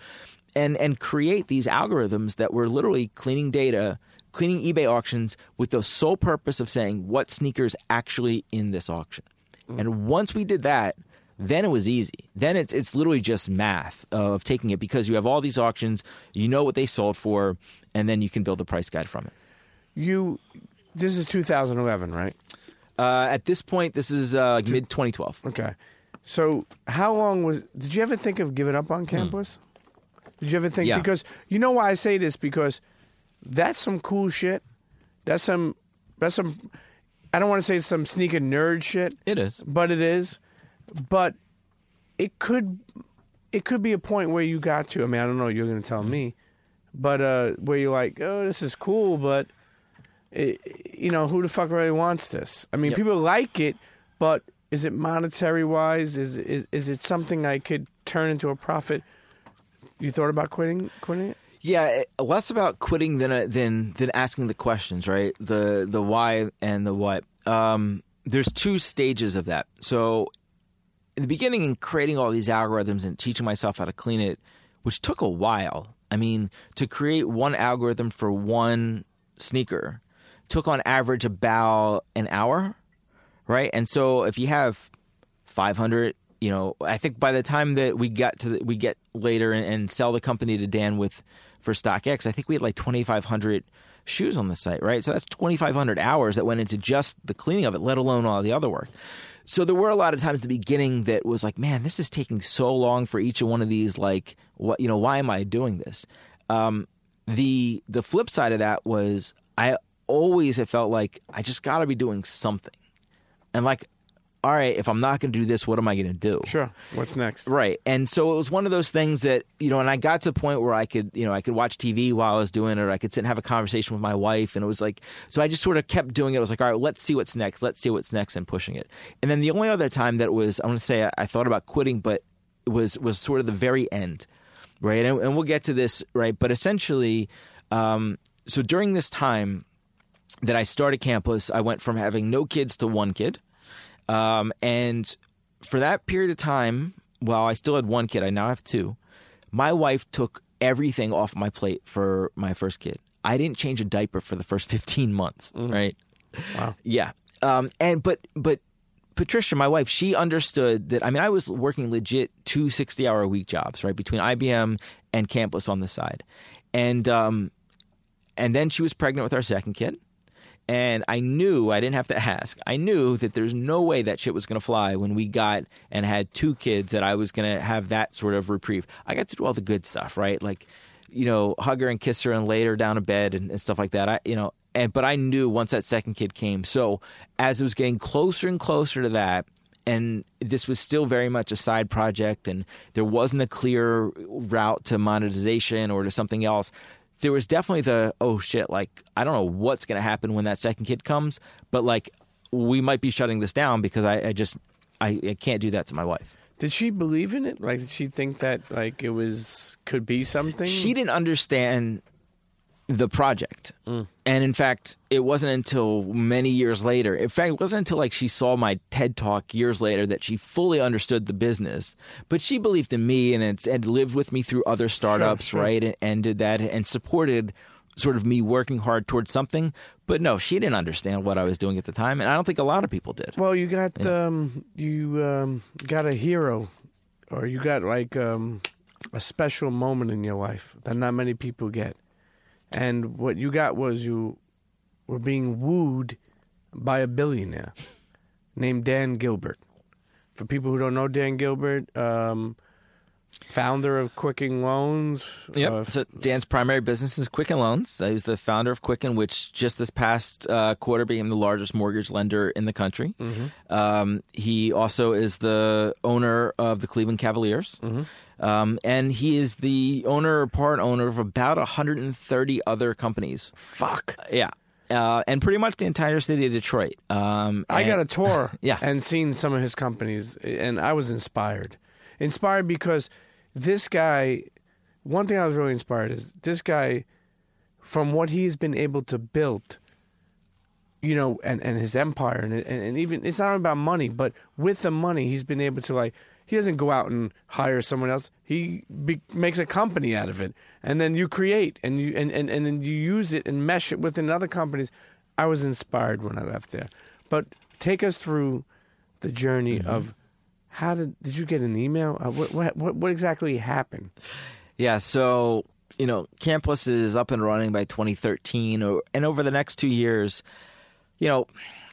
and and create these algorithms that were literally cleaning data, cleaning eBay auctions with the sole purpose of saying what sneakers actually in this auction. And once we did that, then it was easy. Then it's it's literally just math of taking it because you have all these auctions, you know what they sold for, and then you can build a price guide from it. You. This is 2011, right? Uh, at this point, this is uh, mid 2012. Okay. So how long was? Did you ever think of giving up on Campless? Did you ever think? Hmm. Yeah. Because you know why I say this because that's some cool shit. That's some. That's some. I don't want to say some sneaker nerd shit, It is. but it is. But it could. It could be a point where you got to. I mean, I don't know. You're going to tell me, but uh, where you're like, oh, this is cool, but it, you know, who the fuck really wants this? I mean, Yep. people like it, but is it monetary wise? Is is is it something I could turn into a profit? You thought about quitting quitting it? Yeah, less about quitting than uh, than than asking the questions, right? The the why and the what. Um, there's two stages of that. So, in the beginning, in creating all these algorithms and teaching myself how to clean it, which took a while. I mean, to create one algorithm for one sneaker took on average about an hour, right? And so, if you have 500 you know i think by the time that we got to the, we get later and, and sell the company to dan with for stockx i think we had like 2500 shoes on the site right? So that's 2500 hours that went into just the cleaning of it let alone all the other work. So there were a lot of times at the beginning that was like man this is taking so long for each one of these like what you know why am i doing this? Um, the the flip side of that was i always have felt like i just got to be doing something. And like all right if i'm not going to do this what am i going to do Sure. What's next? right and so it was one of those things that you know and i got to the point where i could you know i could watch tv while i was doing it or i could sit and have a conversation with my wife and it was like so i just sort of kept doing it i was like all right let's see what's next let's see what's next and pushing it and then the only other time that was I want to say I, I thought about quitting but it was was sort of the very end right and, and we'll get to this right but essentially um, so during this time that I started Campless, I went from having no kids to one kid. Um, and for that period of time, while I still had one kid, I now have two. My wife took everything off my plate for my first kid. I didn't change a diaper for the first 15 months, right? Wow. Yeah. Um, and but but Patricia, my wife, she understood that. I mean, I was working legit two 60 hour a week jobs, right, between IBM and Campless on the side, and um, and then she was pregnant with our second kid, And I knew I didn't have to ask. I knew that there's no way that shit was going to fly when we got and had two kids that I was going to have that sort of reprieve. I got to do all the good stuff, right? Like, you know, hug her and kiss her and lay her down to bed and, and stuff like that. I, you know, and but I knew once that second kid came. So as it was getting closer and closer to that, and this was still very much a side project, and there wasn't a clear route to monetization or to something else. There was definitely the oh shit, like I don't know what's going to happen when that second kid comes, but like we might be shutting this down because I, I just I, I can't do that to my wife. Did she believe in it? Like, did she think that like it was could be something? She didn't understand the project. And in fact, it wasn't until many years later. In fact, it wasn't until like she saw my TED talk years later that she fully understood the business. But she believed in me and it's, and lived with me through other startups, sure. right? And, and did that and supported sort of me working hard towards something. But no, she didn't understand what I was doing at the time, and I don't think a lot of people did. Well, you got um, you um, got a hero, or you got like um, a special moment in your life that not many people get, and what you got was you were being wooed by a billionaire named Dan Gilbert. For people who don't know Dan Gilbert, um, founder of Quicken Loans. Yep. uh, so Dan's primary business is Quicken Loans. He was the founder of Quicken, which just this past uh, quarter became the largest mortgage lender in the country. Um, he also is the owner of the Cleveland Cavaliers. Um, and he is the owner or part owner of about 130 other companies. fuck. Yeah. Uh, and pretty much the entire city of Detroit. Um, I and- got a tour Yeah. and seen some of his companies, and I was inspired. Inspired because this guy, one thing I was really inspired is this guy, from what he's been able to build, you know, and, and his empire, and, and, and even, it's not only about money, but with the money, he's been able to, like, he doesn't go out and hire someone else. He be, makes a company out of it, and then you create and you and, and, and then you use it and mesh it within other companies. I was inspired when I left there. But take us through the journey mm-hmm. of how did did you get an email? Uh, what, what what what exactly happened? Yeah, so you know, Campless is up and running by 2013, or, and over the next two years, you know,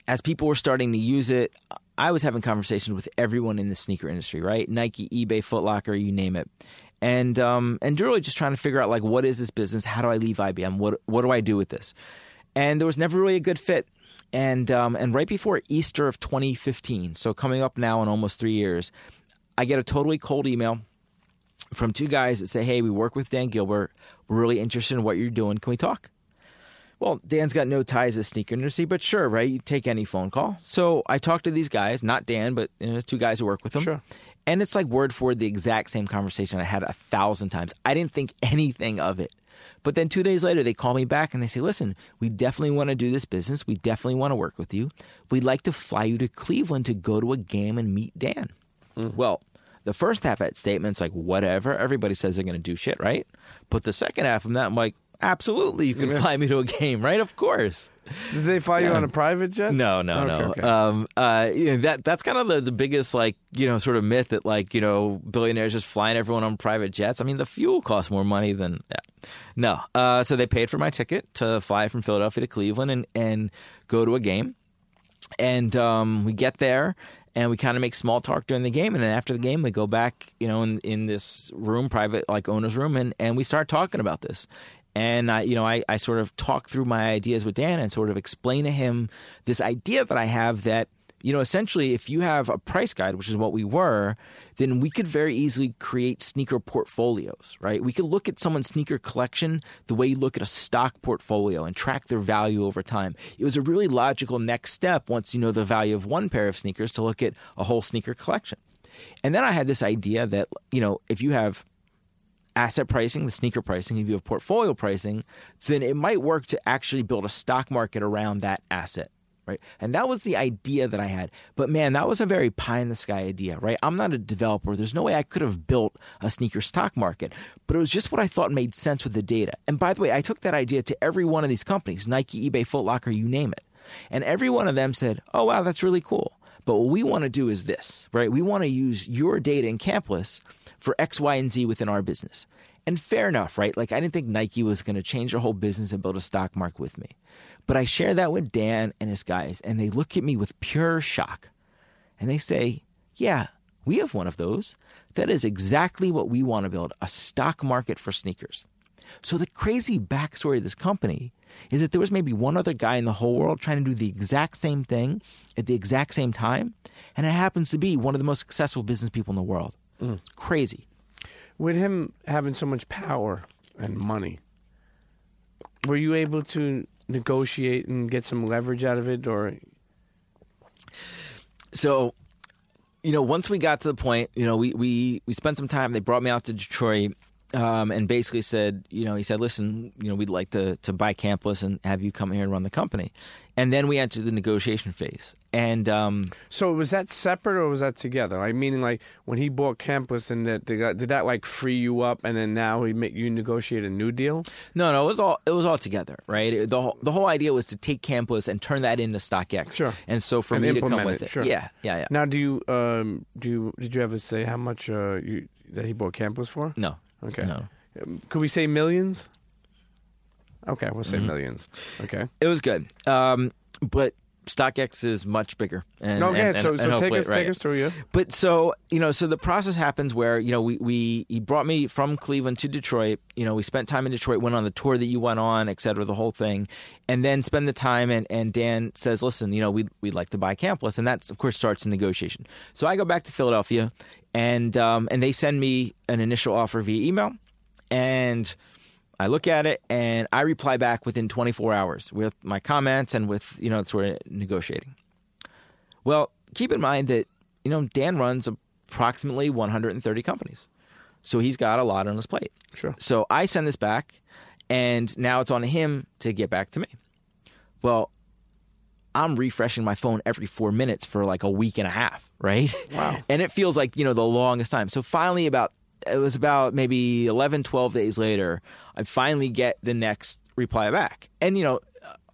as people were starting to use it, I was having conversations with everyone in the sneaker industry, right? Nike, eBay, Footlocker, you name it, and um, and really just trying to figure out like what is this business? How do I leave IBM? What what do I do with this? And there was never really a good fit. And um, and right before Easter of 2015, so coming up now in almost three years, I get a totally cold email from two guys that say, "Hey, we work with Dan Gilbert. We're really interested in what you're doing. Can we talk?" Well, Dan's got no ties to sneaker industry, but sure, right? You take any phone call. So I talked to these guys, not Dan, but you know, two guys who work with him. Sure. And it's like word for word the exact same conversation I had a thousand times. I didn't think anything of it. But then two days later, they call me back and they say, listen, we definitely want to do this business. We definitely want to work with you. We'd like to fly you to Cleveland to go to a game and meet Dan. Mm. Well, the first half of that statement's like, whatever. Everybody says they're going to do shit, right? But the second half of that, I'm like, absolutely, you can fly me to a game, right? Of course. Did they fly you on a private jet? No, no, Okay, no. okay. Um, uh, you know, that that's kind of the, the biggest like you know sort of myth that like you know billionaires just flying everyone on private jets. I mean, the fuel costs more money than yeah. no. Uh, so they paid for my ticket to fly from Philadelphia to Cleveland and and go to a game, and um, we get there. And we kind of make small talk during the game, and then after the game, we go back, you know, in, in this room, private like owner's room, and, and we start talking about this. And I, you know, I, I sort of talk through my ideas with Dan and sort of explain to him this idea that I have that, you know, essentially if you have a price guide, which is what we were, then we could very easily create sneaker portfolios, right? We could look at someone's sneaker collection the way you look at a stock portfolio and track their value over time. It was a really logical next step once you know the value of one pair of sneakers to look at a whole sneaker collection. And then I had this idea that, you know, if you have asset pricing, the sneaker pricing, if you have portfolio pricing, then it might work to actually build a stock market around that asset. Right. And that was the idea that I had. But man, that was a very pie in the sky idea, right? I'm not a developer. There's no way I could have built a sneaker stock market. But it was just what I thought made sense with the data. And by the way, I took that idea to every one of these companies Nike, eBay, Foot Locker, you name it. And every one of them said, oh, wow, that's really cool. But what we want to do is this, right? We want to use your data in Campless for X, Y, and Z within our business. And fair enough, right? Like I didn't think Nike was going to change their whole business and build a stock market with me. But I share that with Dan and his guys, and they look at me with pure shock. And they say, Yeah, we have one of those. That is exactly what we want to build a stock market for sneakers. So the crazy backstory of this company is that there was maybe one other guy in the whole world trying to do the exact same thing at the exact same time, and it happens to be one of the most successful business people in the world. It's crazy. With him having so much power and money, were you able to negotiate and get some leverage out of it, or so you know once we got to the point you know we we we spent some time they brought me out to detroit um, and basically said you know he said listen you know we'd like to to buy Campless and have you come here and run the company and then we entered the negotiation phase and um, so? Was that separate or was that together? I mean, like when he bought Campless, and that got, did that like free you up, and then now he make you negotiate a new deal? no no it was all it was all together right It- the whole, the whole idea was to take Campless and turn that into StockX Sure. and so for And me to come with it, it, sure. yeah yeah yeah Now, do you um do you did you ever say how much uh you that he bought Campless for? no Okay. no Um, Could we say millions? Okay, we'll say Mm-hmm. millions. Okay. it was good um, but StockX is much bigger and, No, yeah. and- So, and so take us, right. take us through you. But so you know, so the process happens where you know we we he brought me from Cleveland to Detroit. You know, we spent time in Detroit, went on the tour that you went on, et cetera, the whole thing, and then spend the time. And, and Dan says, listen, you know, we we'd like to buy Campless, and that of course starts a negotiation. So I go back to Philadelphia, and um, and they send me an initial offer via email, and. I look at it and I reply back within 24 hours with my comments and with, you know, sort of negotiating. Well, keep in mind that you know Dan runs approximately 130 companies, so he's got a lot on his plate. Sure. So I send this back, and now it's on him to get back to me. Well, I'm refreshing my phone every four minutes for like a week and a half, right? Wow. and it feels like you know the longest time. So finally, about it was about maybe 11, 12 days later, I finally get the next reply back, and you know,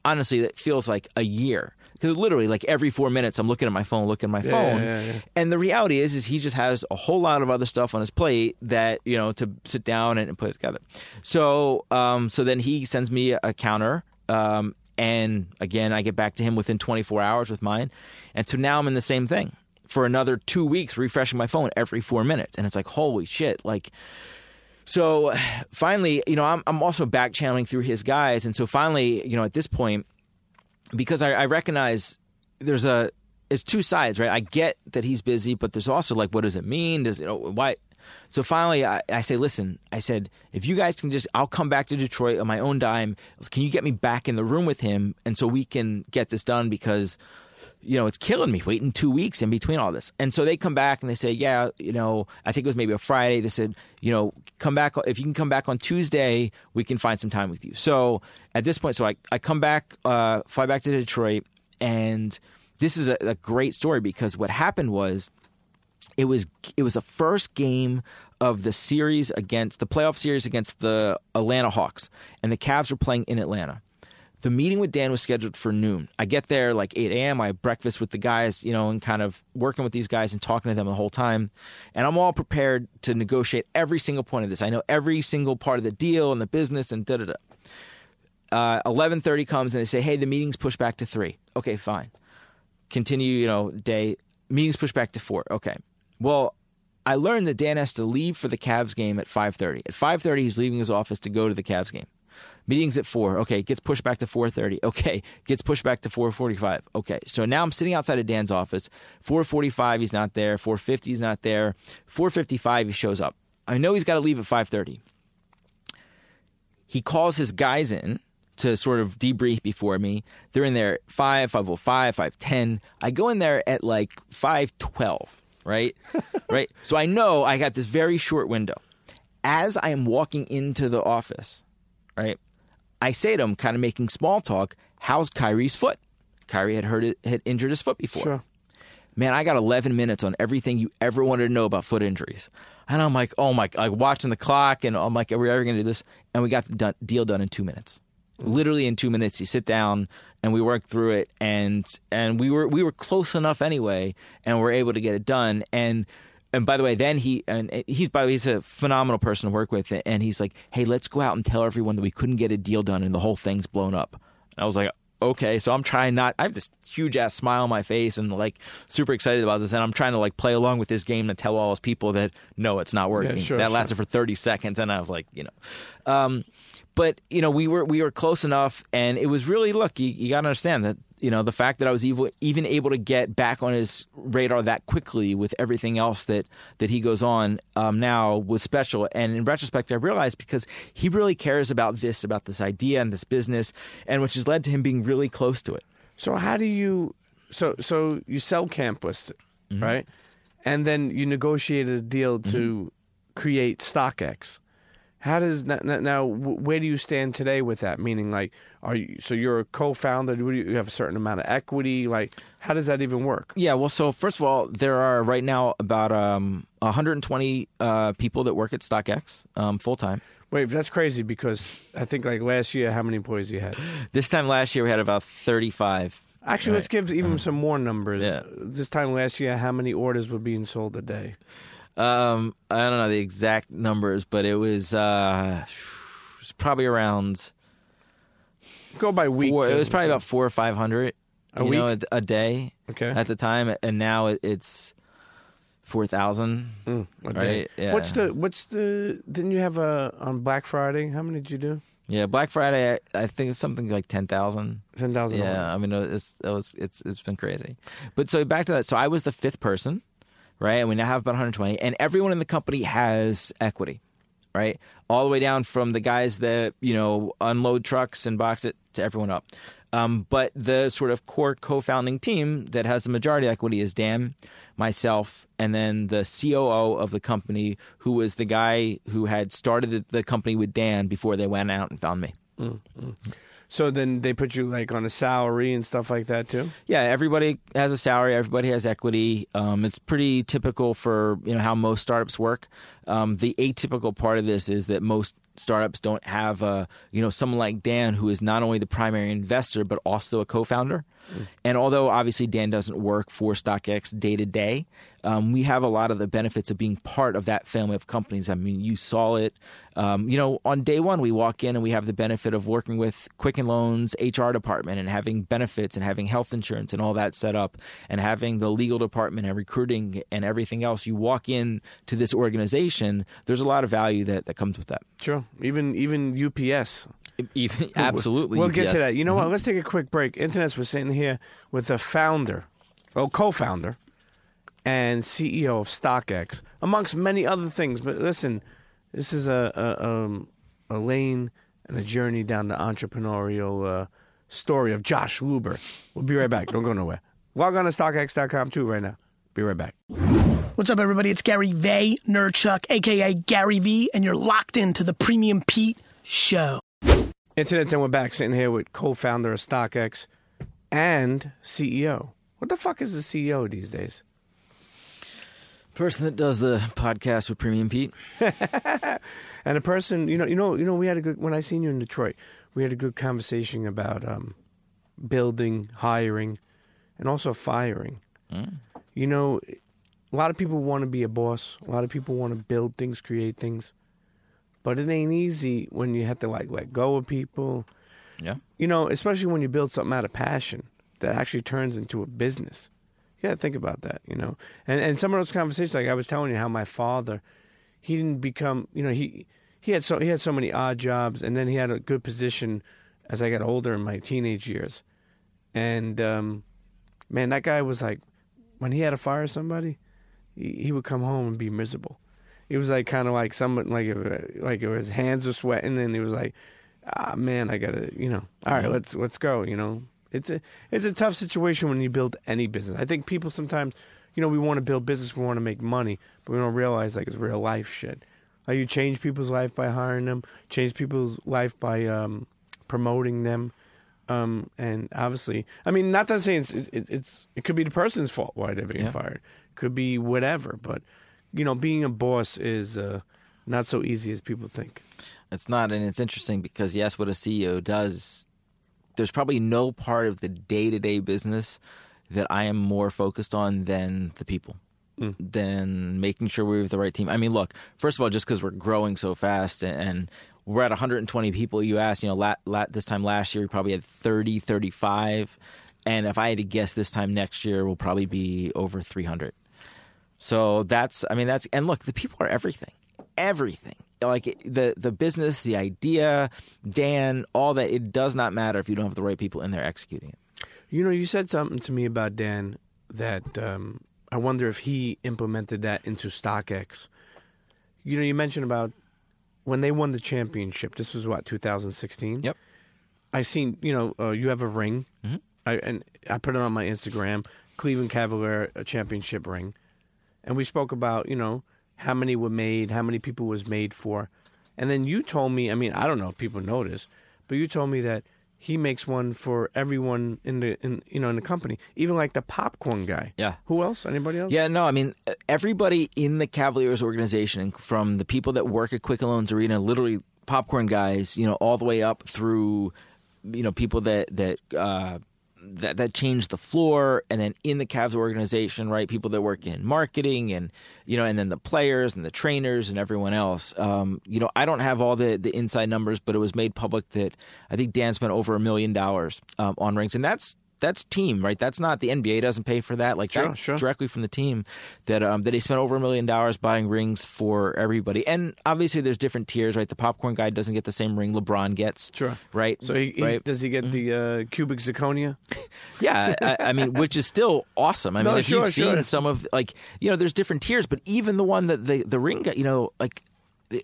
honestly, it feels like a year. Because literally, like every four minutes, I'm looking at my phone, looking at my Yeah, phone, yeah, yeah. and the reality is, is he just has a whole lot of other stuff on his plate that you know to sit down and put it together. So, um, so then he sends me a counter, um, and again, I get back to him within 24 hours with mine, and so now I'm in the same thing for another two weeks, refreshing my phone every four minutes, and it's like, holy shit, like. So finally, you know, I'm I'm also back channeling through his guys, and so finally, you know, at this point, because I, I recognize there's a it's two sides, right? I get that he's busy, but there's also like, what does it mean? Does you know why? So finally, I, I say, listen, I said, if you guys can just, I'll come back to Detroit on my own dime. Can you get me back in the room with him, and so we can get this done because. You know, it's killing me waiting two weeks in between all this. And so they come back and they say, Yeah, you know, I think it was maybe a Friday. They said, You know, come back. If you can come back on Tuesday, we can find some time with you. So at this point, so I, I come back, uh, fly back to Detroit, and this is a, a great story because what happened was it was it was the first game of the series against the playoff series against the Atlanta Hawks, and the Cavs were playing in Atlanta. The meeting with Dan was scheduled for noon. I get there like 8 a.m. I breakfast with the guys, you know, and kind of working with these guys and talking to them the whole time. And I'm all prepared to negotiate every single point of this. I know every single part of the deal and the business and da da da. Uh, 11:30 comes and they say, "Hey, the meeting's pushed back to three. Okay, fine. Continue, you know, day meetings pushed back to four. Okay. Well, I learned that Dan has to leave for the Cavs game at 5:30. At 5:30, he's leaving his office to go to the Cavs game. Meetings at four. Okay, gets pushed back to 4:30. Okay, gets pushed back to 4:45. Okay, so now I'm sitting outside of Dan's office. 4:45, he's not there. 4:50, he's not there. 4:55, he shows up. I know he's got to leave at 5:30. He calls his guys in to sort of debrief before me. They're in there at 5, 505, 510. I go in there at like 512, right? right? So I know I got this very short window. As I am walking into the office, right? I say to him, kind of making small talk, how's Kyrie's foot? Kyrie had hurt it, had injured his foot before. Sure. Man, I got 11 minutes on everything you ever wanted to know about foot injuries. And I'm like, oh my, like watching the clock, and I'm like, are we ever going to do this? And we got the done, deal done in two minutes. Mm. Literally in two minutes, you sit down and we worked through it, and and we were we were close enough anyway, and we're able to get it done. And and by the way, then he and he's by the way he's a phenomenal person to work with, and he's like, hey, let's go out and tell everyone that we couldn't get a deal done, and the whole thing's blown up. And I was like, okay. So I'm trying not. I have this huge ass smile on my face and like super excited about this, and I'm trying to like play along with this game and tell all those people that no, it's not working. sure, that sure. lasted for 30 seconds, and I was like, you know, um, but you know, we were we were close enough, and it was really look. You, you got to understand that you know the fact that I was even even able to get back on his radar that quickly with everything else that that he goes on um, now was special. And in retrospect, I realized because he really cares about this, about this idea and this business, and which has led to him being really close to it. So how do you? So so you sell Campless, Mm-hmm. right? And then you negotiated a deal to Mm-hmm. create StockX. How does now, now? Where do you stand today with that? Meaning, like, are you so you're a co-founder? Do you have a certain amount of equity? Like, how does that even work? Yeah, well, so first of all, there are right now about um, 120 uh, people that work at StockX um, full time. Wait, that's crazy because I think like last year, how many employees you had? This time last year, we had about 35. Actually, let's give even some more numbers. Yeah. This time last year, how many orders were being sold a day? Um, I don't know the exact numbers, but it was uh, it was probably around. Go by week. Four, it was probably about four or five hundred. A you know, week? a, a day Okay. at the time, and now it, it's four thousand. Mm, a day. Right, yeah. What's the what's the? Didn't you have a on Black Friday? How many did you do? Yeah, Black Friday, I, I think it's something like ten thousand. Ten thousand. Yeah, I mean, it's it was it's it's been crazy. But so back to that. So I was the fifth person, right? And we now have about 120, and everyone in the company has equity, right? All the way down from the guys that you know unload trucks and box it to everyone up. Um, but the sort of core co-founding team that has the majority equity is Dan, myself, and then the COO of the company, who was the guy who had started the, company with Dan before they went out and found me. So then they put you like on a salary and stuff like that too. Yeah, everybody has a salary. Everybody has equity. Um, it's pretty typical for you know how most startups work. Um, the atypical part of this is that most startups don't have uh, you know someone like Dan who is not only the primary investor but also a co-founder. And although obviously Dan doesn't work for StockX day to day, um, we have a lot of the benefits of being part of that family of companies. I mean, you saw it. Um, you know, on day one, we walk in and we have the benefit of working with Quicken Loans HR department and having benefits and having health insurance and all that set up, and having the legal department and recruiting and everything else. You walk in to this organization. There's a lot of value that that comes with that. Sure. Even even UPS. Even, absolutely, We'll get to that. You know what? Let's take a quick break. Internets was sitting here with the founder, well, co-founder, and CEO of StockX, amongst many other things. But listen, this is a a, um, a lane and a journey down the entrepreneurial uh, story of Josh Luber. We'll be right back. Don't go nowhere. Log on to StockX.com too right now. Be right back. What's up, everybody? It's Gary Vay, Nerdchuck, aka Gary V, and you're locked into the Premium Pete Show. Internets, and we're back sitting here with co-founder of StockX and CEO. What the fuck is a CEO these days? Person that does the podcast with Premium Pete. And a person, you know, you know, you know, we had a good when I seen you in Detroit. We had a good conversation about um, building, hiring, and also firing. You know, a lot of people want to be a boss. A lot of people want to build things, create things, but it ain't easy when you have to like let go of people. Yeah. You know, especially when you build something out of passion that actually turns into a business. You got to think about that, you know. And and some of those conversations, like I was telling you, how my father, he didn't become, you know, he he had so he had so many odd jobs, and then he had a good position as I got older in my teenage years. And um, man, that guy was like, when he had to fire somebody, he, he would come home and be miserable. It was like kind of like someone like if, like his hands were sweating, and he was like, ah man, I gotta, you know, all right, let's let's go, you know. It's a it's a tough situation when you build any business. I think people sometimes, you know, we want to build business, we want to make money, but we don't realize like it's real life shit. Like you change people's life by hiring them, change people's life by um, promoting them, um, and obviously, I mean, not that I'm saying it's, it, it's it could be the person's fault why they're being Yeah. fired, could be whatever, but you know, being a boss is uh, not so easy as people think. It's not, and it's interesting because yes, what a CEO does, there's probably no part of the day to day business that I am more focused on than the people, hmm. than making sure we have the right team. I mean, look, first of all, just because we're growing so fast and, and we're at 120 people. You asked, you know, la- la- this time last year we probably had 30, 35, and if I had to guess, this time next year we'll probably be over 300. So that's, I mean, that's, and look, the people are everything, everything. Like the the business, the idea, Dan, all that. It does not matter if you don't have the right people in there executing it. You know, you said something to me about Dan that um, I wonder if he implemented that into StockX. You know, you mentioned about when they won the championship. This was what 2016. Yep. I seen. You know, uh, you have a ring, Mhm. I, and I put it on my Instagram. Cleveland Cavalier a championship ring, and we spoke about you know how many were made, how many people was made for, and then you told me. I mean, I don't know if people know this, but you told me that he makes one for everyone in the in you know in the company, even like the popcorn guy. Yeah. Who else? Anybody else? Yeah, no, I mean everybody in the Cavaliers organization, from the people that work at Quicken Loans Arena, literally popcorn guys, you know, all the way up through, you know, people that that uh, that that change the floor, and then in the Cavs organization, right, people that work in marketing, and you know, and then the players and the trainers and everyone else. Um, you know, I don't have all the the inside numbers, but it was made public that I think Dan spent over a million dollars um, on rings, and that's. That's team, right? That's not the NBA doesn't pay for that. Like Sure, that's sure. directly from the team that um, that he spent over a million dollars buying rings for everybody. And obviously, there's different tiers, right? The popcorn guy doesn't get the same ring LeBron gets, Sure. right? So he, he- right? does he get the uh, cubic zirconia? Yeah, I, I mean, which is still awesome. I mean, No, if sure, you've seen some of like you know, there's different tiers, but even the one that the the ring, guy, you know, like.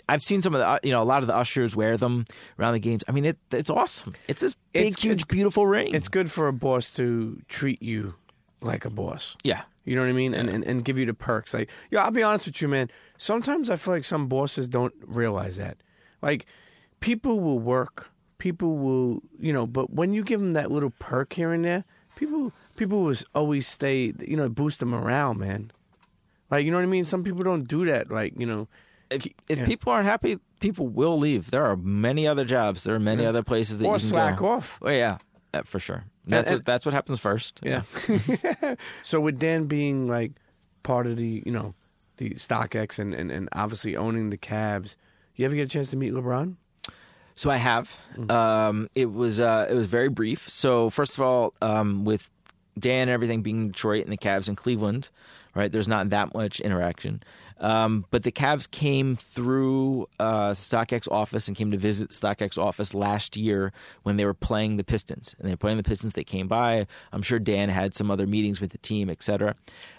I've seen some of the, uh, you know, a lot of the ushers wear them around the games. I mean, it, it's awesome. It's this big, It's- huge, beautiful ring. It's good for a boss to treat you like a boss. yeah, You know what I mean? And, and and give you the perks. Like, yeah, I'll be honest with you, man. Sometimes I feel like some bosses don't realize that. Like, people will work, people will, you know, but when you give them that little perk here and there, people people will always stay, you know, boost the morale, man. Like, you know what I mean? Some people don't do that. Like, you know, if, if Yeah. people aren't happy, people will leave. There are many other jobs. There are many Yeah. other places that or you can slack go. off. Oh yeah, for sure. That's and- what that's what happens first. Yeah. so with Dan being like part of the, you know, the StockX and, and, and obviously owning the Cavs, you ever get a chance to meet LeBron? So I have. Um, it was uh, it was very brief. So first of all, um, with Dan and everything being Detroit and the Cavs in Cleveland, right? There's not that much interaction. Um, but the Cavs came through uh, StockX office and came to visit StockX office last year when they were playing the Pistons. And they were playing the Pistons. They came by. I'm sure Dan had some other meetings with the team, etc.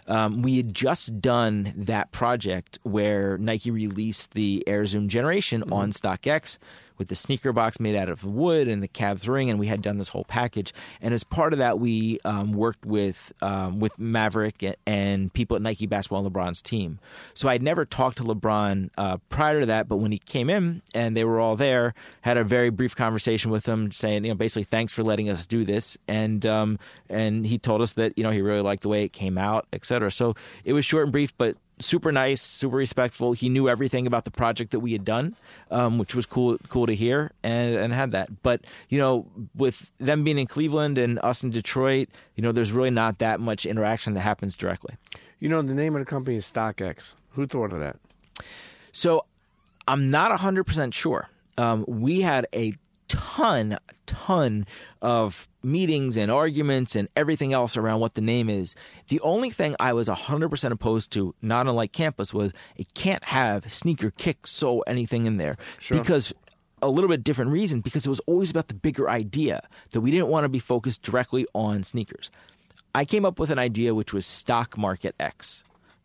Um, we had just done that project where Nike released the Air Zoom Generation on StockX with the sneaker box made out of wood and the Cavs ring, and we had done this whole package. And as part of that, we um, worked with um, with Maverick and, people at Nike Basketball and LeBron's team. So I'd never talked to LeBron uh, prior to that, but when he came in and they were all there, had a very brief conversation with him, saying, you know, basically, thanks for letting us do this, and um, and he told us that you know he really liked the way it came out, etc. So it was short and brief, but super nice, super respectful. He knew everything about the project that we had done, um, which was cool cool to hear, and and had that. But you know, with them being in Cleveland and us in Detroit, you know, there's really not that much interaction that happens directly. You know, the name of the company is StockX. Who thought of that? So I'm not 100% sure. Um, we had a ton, ton of meetings and arguments and everything else around what the name is. The only thing I was 100% opposed to, not unlike Campless, was it can't have sneaker kick so anything in there. Sure. Because a little bit different reason because it was always about the bigger idea that we didn't want to be focused directly on sneakers. I came up with an idea which was stock market X.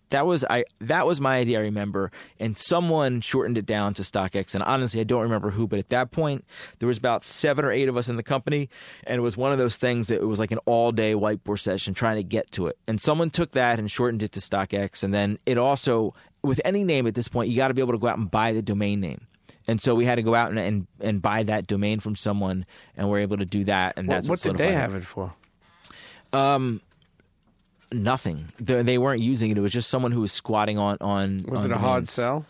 That was I that was my idea I remember and someone shortened it down to StockX and honestly I don't remember who but at that point there was about 7 or 8 of us in the company and it was one of those things that it was like an all-day whiteboard session trying to get to it. And someone took that and shortened it to StockX and then it also with any name at this point you got to be able to go out and buy the domain name. And so we had to go out and, and, and buy that domain from someone, and we're able to do that. And What, that's what did they have it for? Um, Nothing. They, they weren't using it. It was just someone who was squatting on on. Was on it a hard sell?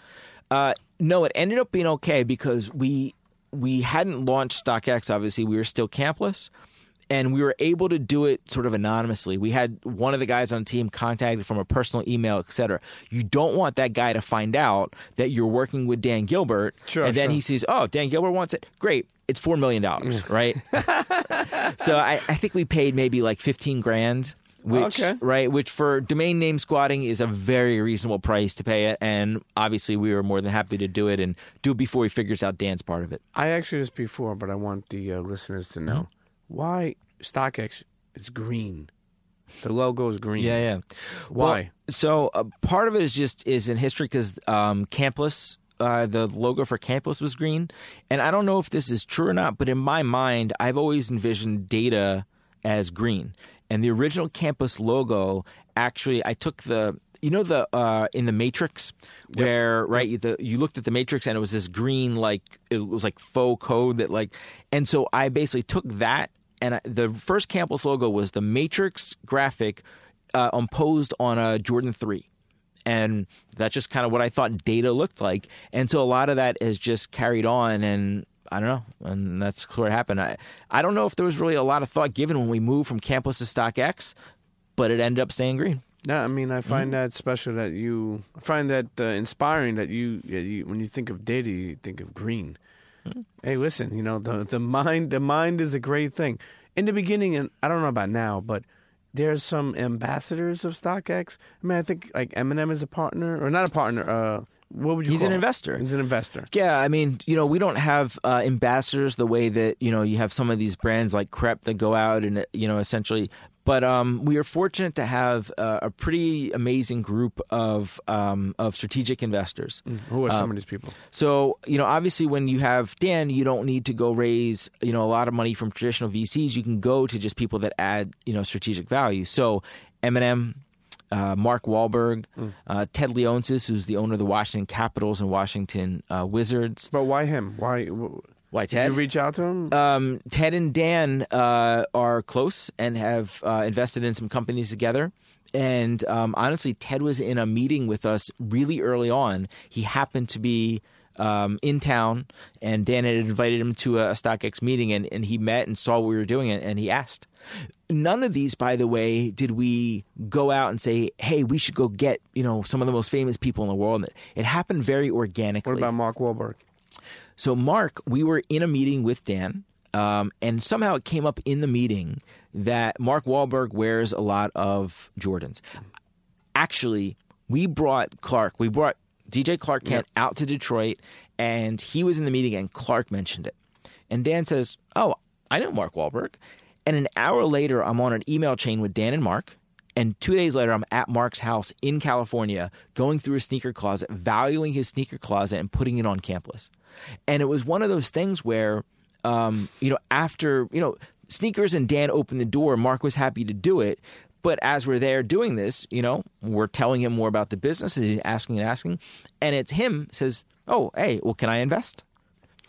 Uh, no, it ended up being okay because we we hadn't launched StockX. Obviously, we were still campless, and we were able to do it sort of anonymously. We had one of the guys on the team contacted from a personal email, etc. You don't want that guy to find out that you're working with Dan Gilbert, Sure, and then sure. he sees, oh, Dan Gilbert wants it. Great, it's four million dollars, right? so I, I think we paid maybe like fifteen grand. Which Okay. right, which for domain name squatting is a very reasonable price to pay it, and obviously we were more than happy to do it and do it before he figures out Dan's part of it. I actually this before, but I want the uh, listeners to know why StockX is green. The logo is green. Yeah, yeah. Why? Well, so uh, part of it is just is in history because um, Campless, uh, the logo for Campless was green, and I don't know if this is true or not, but in my mind, I've always envisioned data as green, and the original Campless logo actually, I took the. You know the uh, in the Matrix where right the you looked at the Matrix and it was this green like it was like faux code that like and so I basically took that and I, the first Campless logo was the Matrix graphic uh, imposed on a Jordan 3. And that's just kind of what I thought data looked like. And so a lot of that has just carried on and I don't know. And that's what happened. I, I don't know if there was really a lot of thought given when we moved from Campless to StockX, but it ended up staying green. No, I mean I Mm-hmm. find that special that you I find that uh, inspiring that you, yeah, you when you think of data you think of green. Mm-hmm. Hey, listen, you know the the mind the mind is a great thing. In the beginning, and I don't know about now, but there's some ambassadors of StockX. I mean, I think like Eminem is a partner or not a partner. Uh, what would you? He's an him? investor. He's an investor. Yeah, I mean, you know, we don't have uh, ambassadors the way that you know you have some of these brands like Crep that go out and you know essentially. But um, we are fortunate to have uh, a pretty amazing group of um, of strategic investors. Who are Um, some of these people? So, you know, obviously when you have Dan, you don't need to go raise, you know, a lot of money from traditional VCs. You can go to just people that add, you know, strategic value. So, Eminem, uh, Mark Wahlberg, uh, Ted Leonsis, who's the owner of the Washington Capitals and Washington uh, Wizards. But why him? Why? Why Did Ted? you reach out to him? um, Ted and Dan uh, are close and have uh, invested in some companies together. And um, honestly, Ted was in a meeting with us really early on. He happened to be um, in town, and Dan had invited him to a, StockX meeting, and, and he met and saw what we were doing, and, and he asked. None of these, by the way, did we go out and say, "Hey, we should go get you know some of the most famous people in the world." It happened very organically. what about Mark Wahlberg? So, Mark, we were in a meeting with Dan, um, and somehow it came up in the meeting that Mark Wahlberg wears a lot of Jordans. Actually, we brought Clark, we brought DJ Clark Kent out to Detroit, and he was in the meeting, and Clark mentioned it. And Dan says, Oh, I know Mark Wahlberg. And an hour later, I'm on an email chain with Dan and Mark. And two days later, I'm at Mark's house in California, going through his sneaker closet, valuing his sneaker closet, and putting it on Campless. And it was one of those things where, um, you know, after, you know, sneakers and Dan opened the door, Mark was happy to do it. But as we're there doing this, you know, we're telling him more about the business and he's asking and asking. And it's him says, Oh, hey, well, can I invest?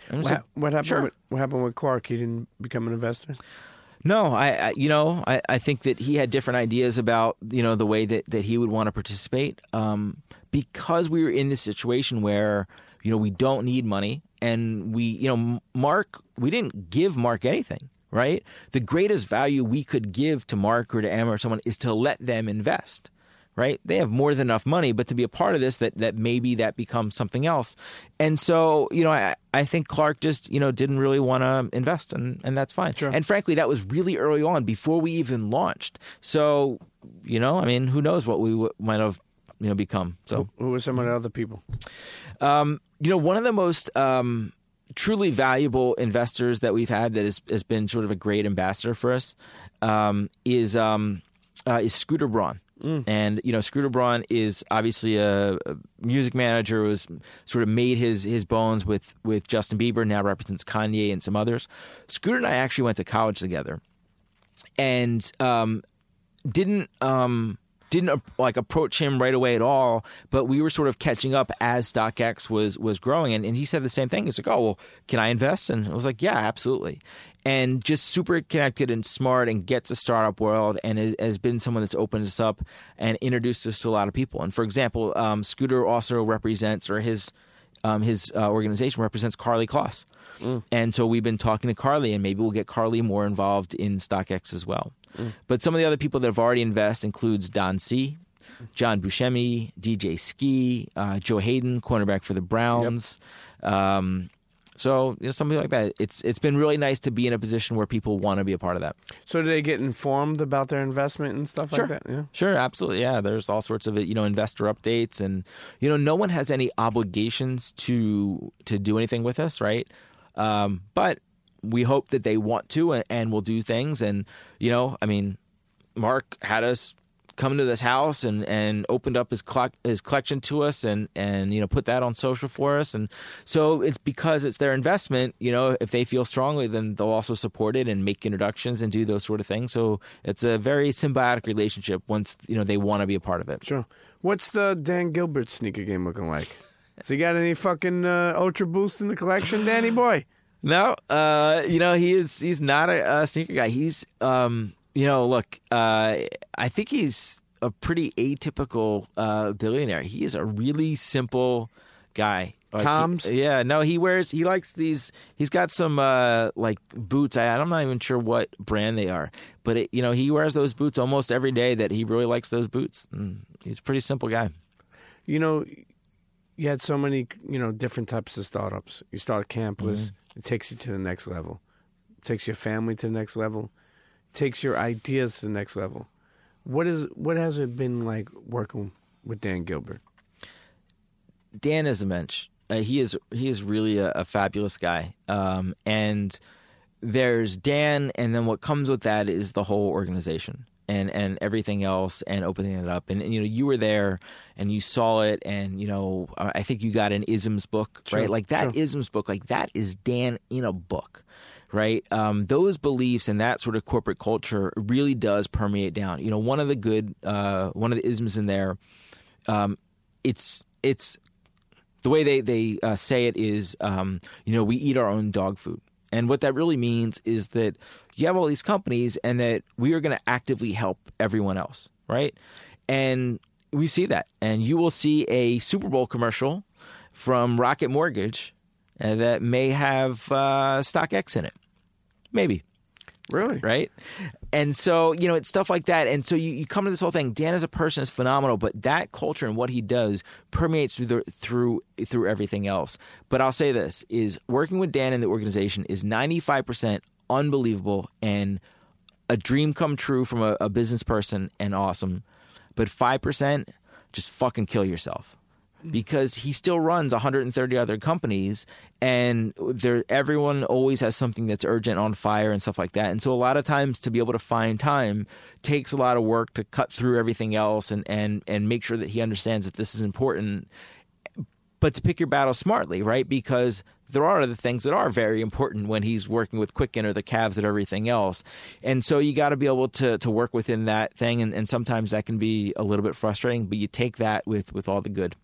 And I was What, like, what happened? sure. With, what happened with Clark? He didn't become an investor. No, I, I you know I, I think that he had different ideas about you know the way that, that he would want to participate um, because we were in this situation where you know we don't need money and we you know Mark we didn't give Mark anything right? The greatest value we could give to Mark or to Emma or someone is to let them invest right they have more than enough money but to be a part of this that that maybe that becomes something else and so you know I I think Clark just you know didn't really want to invest and and that's fine Sure. and frankly that was really early on before we even launched so you know I mean who knows what we w- might have you know become so Who were some of the other people? um, you know, one of the most um, truly valuable investors that we've had that has, has been sort of a great ambassador for us um, is um, uh, is Scooter Braun. And you know, Scooter Braun is obviously a, a music manager who's sort of made his his bones with with Justin Bieber. Now represents Kanye and some others. Scooter and I actually went to college together, and um, didn't um didn't like approach him right away at all but we were sort of catching up as StockX was was growing. And, and he said the same thing. He's like oh well can I invest? And I was like yeah absolutely. And just super connected and smart and gets a startup world and has, has been someone that's opened us up and introduced us to a lot of people. And for example um, Scooter also represents or his um, his uh, organization represents Karlie Kloss. And so we've been talking to Carly, and maybe we'll get Carly more involved in StockX as well. But some of the other people that have already invested includes Don C., John Buscemi, DJ Ski, uh, Joe Haden, cornerback for the Browns. Um, so you know something like that. It's it's been really nice to be in a position where people want to be a part of that. So do they get informed about their investment and stuff Sure. like that? Yeah. Sure, absolutely. Yeah, there's all sorts of you know investor updates, and you know no one has any obligations to to do anything with us, right? Um, but we hope that they want to, and, and will do things. And you know, I mean, Mark had us come to this house and, and opened up his clock, his collection to us, and and you know put that on social for us. And so it's because it's their investment. You know, if they feel strongly, then they'll also support it and make introductions and do those sort of things. So it's a very symbiotic relationship once you know they want to be a part of it. Sure. What's the Dan Gilbert sneaker game looking like? Has he got any fucking uh, Ultra Boost in the collection, Danny boy? No, uh, you know he is. He's not a, a sneaker guy. He's, um, you know, look. Uh, I think he's a pretty atypical uh, billionaire. He is a really simple guy. Like, he- Toms? yeah, no, he wears. He likes these. He's got some uh, like boots. I, I'm not even sure what brand they are, but it, you know, he wears those boots almost every day. That he really likes those boots. Mm, he's a pretty simple guy. You know, you had so many, you know, different types of startups. You start Campless, it takes you to the next level. It takes your family to the next level. Takes your ideas to the next level. What is what has it been like working with Dan Gilbert? Dan is a mensch. Uh, he is he is really a, a fabulous guy. Um, and there's Dan, and then what comes with that is the whole organization and and everything else, and opening it up. And, and, you know, you were there, and you saw it, and you know, uh, I think you got an isms book, Sure, right? Like that sure. isms book, like that is Dan in a book. Right, um, those beliefs and that sort of corporate culture really does permeate down. You know, one of the good, uh, one of the isms in there, um, it's it's the way they they uh, say it is, um, you know, we eat our own dog food, and what that really means is that you have all these companies, and that we are going to actively help everyone else, right? And we see that, and you will see a Super Bowl commercial from Rocket Mortgage that may have uh, StockX in it, maybe Really? right? And so, you know, it's stuff like that. And so you, you come to this whole thing. Dan as a person is phenomenal, but that culture and what he does permeates through the, through through everything else. But I'll say this is working with Dan in the organization is 95% unbelievable and a dream come true from a, a business person and awesome. But 5% just fucking kill yourself Mm-hmm. because he still runs 130 other companies and there everyone always has something that's urgent on fire and stuff like that and so a lot of times to be able to find time takes a lot of work to cut through everything else and and and make sure that he understands that this is important but to pick your battle smartly, right? Because there are other things that are very important when he's working with Quicken or the Cavs and everything else. And so you got to be able to to work within that thing. And, and sometimes that can be a little bit frustrating, but you take that with, with all the good.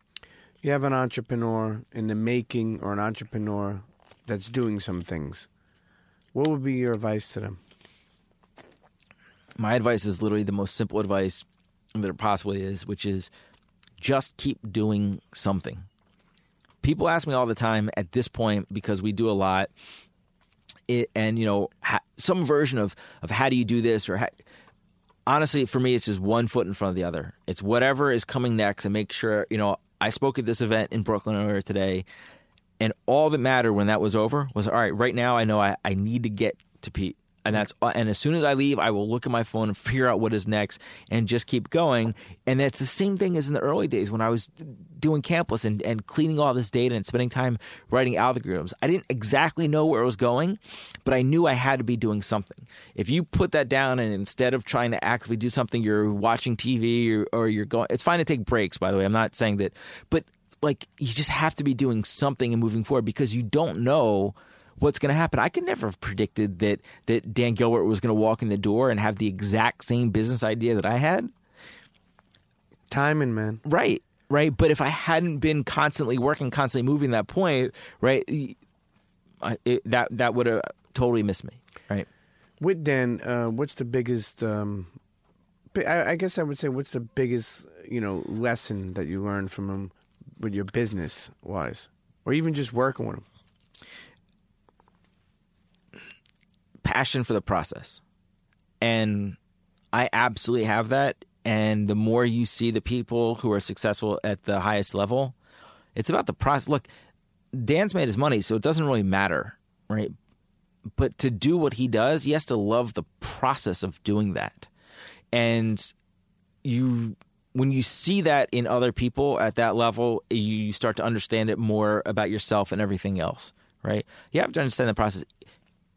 You have an entrepreneur in the making or an entrepreneur that's doing some things. What would be your advice to them? My advice is literally the most simple advice that there possibly is, which is just keep doing something. People ask me all the time at this point because we do a lot, it, and you know, ha, some version of of how do you do this or honestly, for me, it's just one foot in front of the other. It's whatever is coming next, and make sure you know. I spoke at this event in Brooklyn earlier today, and all that mattered when that was over was all right. Right now, I know I, I need to get to Pete, and that's uh, and as soon as I leave, I will look at my phone and figure out what is next, and just keep going. And that's the same thing as in the early days when I was doing Campless and, and cleaning all this data and spending time writing algorithms. I didn't exactly know where it was going, but I knew I had to be doing something. If you put that down and instead of trying to actively do something, you're watching TV or, or you're going, it's fine to take breaks, by the way. I'm not saying that, but like you just have to be doing something and moving forward because you don't know what's going to happen. I could never have predicted that that Dan Gilbert was going to walk in the door and have the exact same business idea that I had. Timing, man. Right, right. But if I hadn't been constantly working, constantly moving that point, right, it, that that would have totally missed me. Right. With Dan, uh, what's the biggest? Um, I, I guess I would say, what's the biggest, you know, lesson that you learned from him with your business wise? or even just working with them? Passion for the process. And I absolutely have that. And the more you see the people who are successful at the highest level, it's about the process. Look, Dan's made his money, so it doesn't really matter, right? But to do what he does, he has to love the process of doing that. And you when you see that in other people at that level, you start to understand it more about yourself and everything else, right? You have to understand the process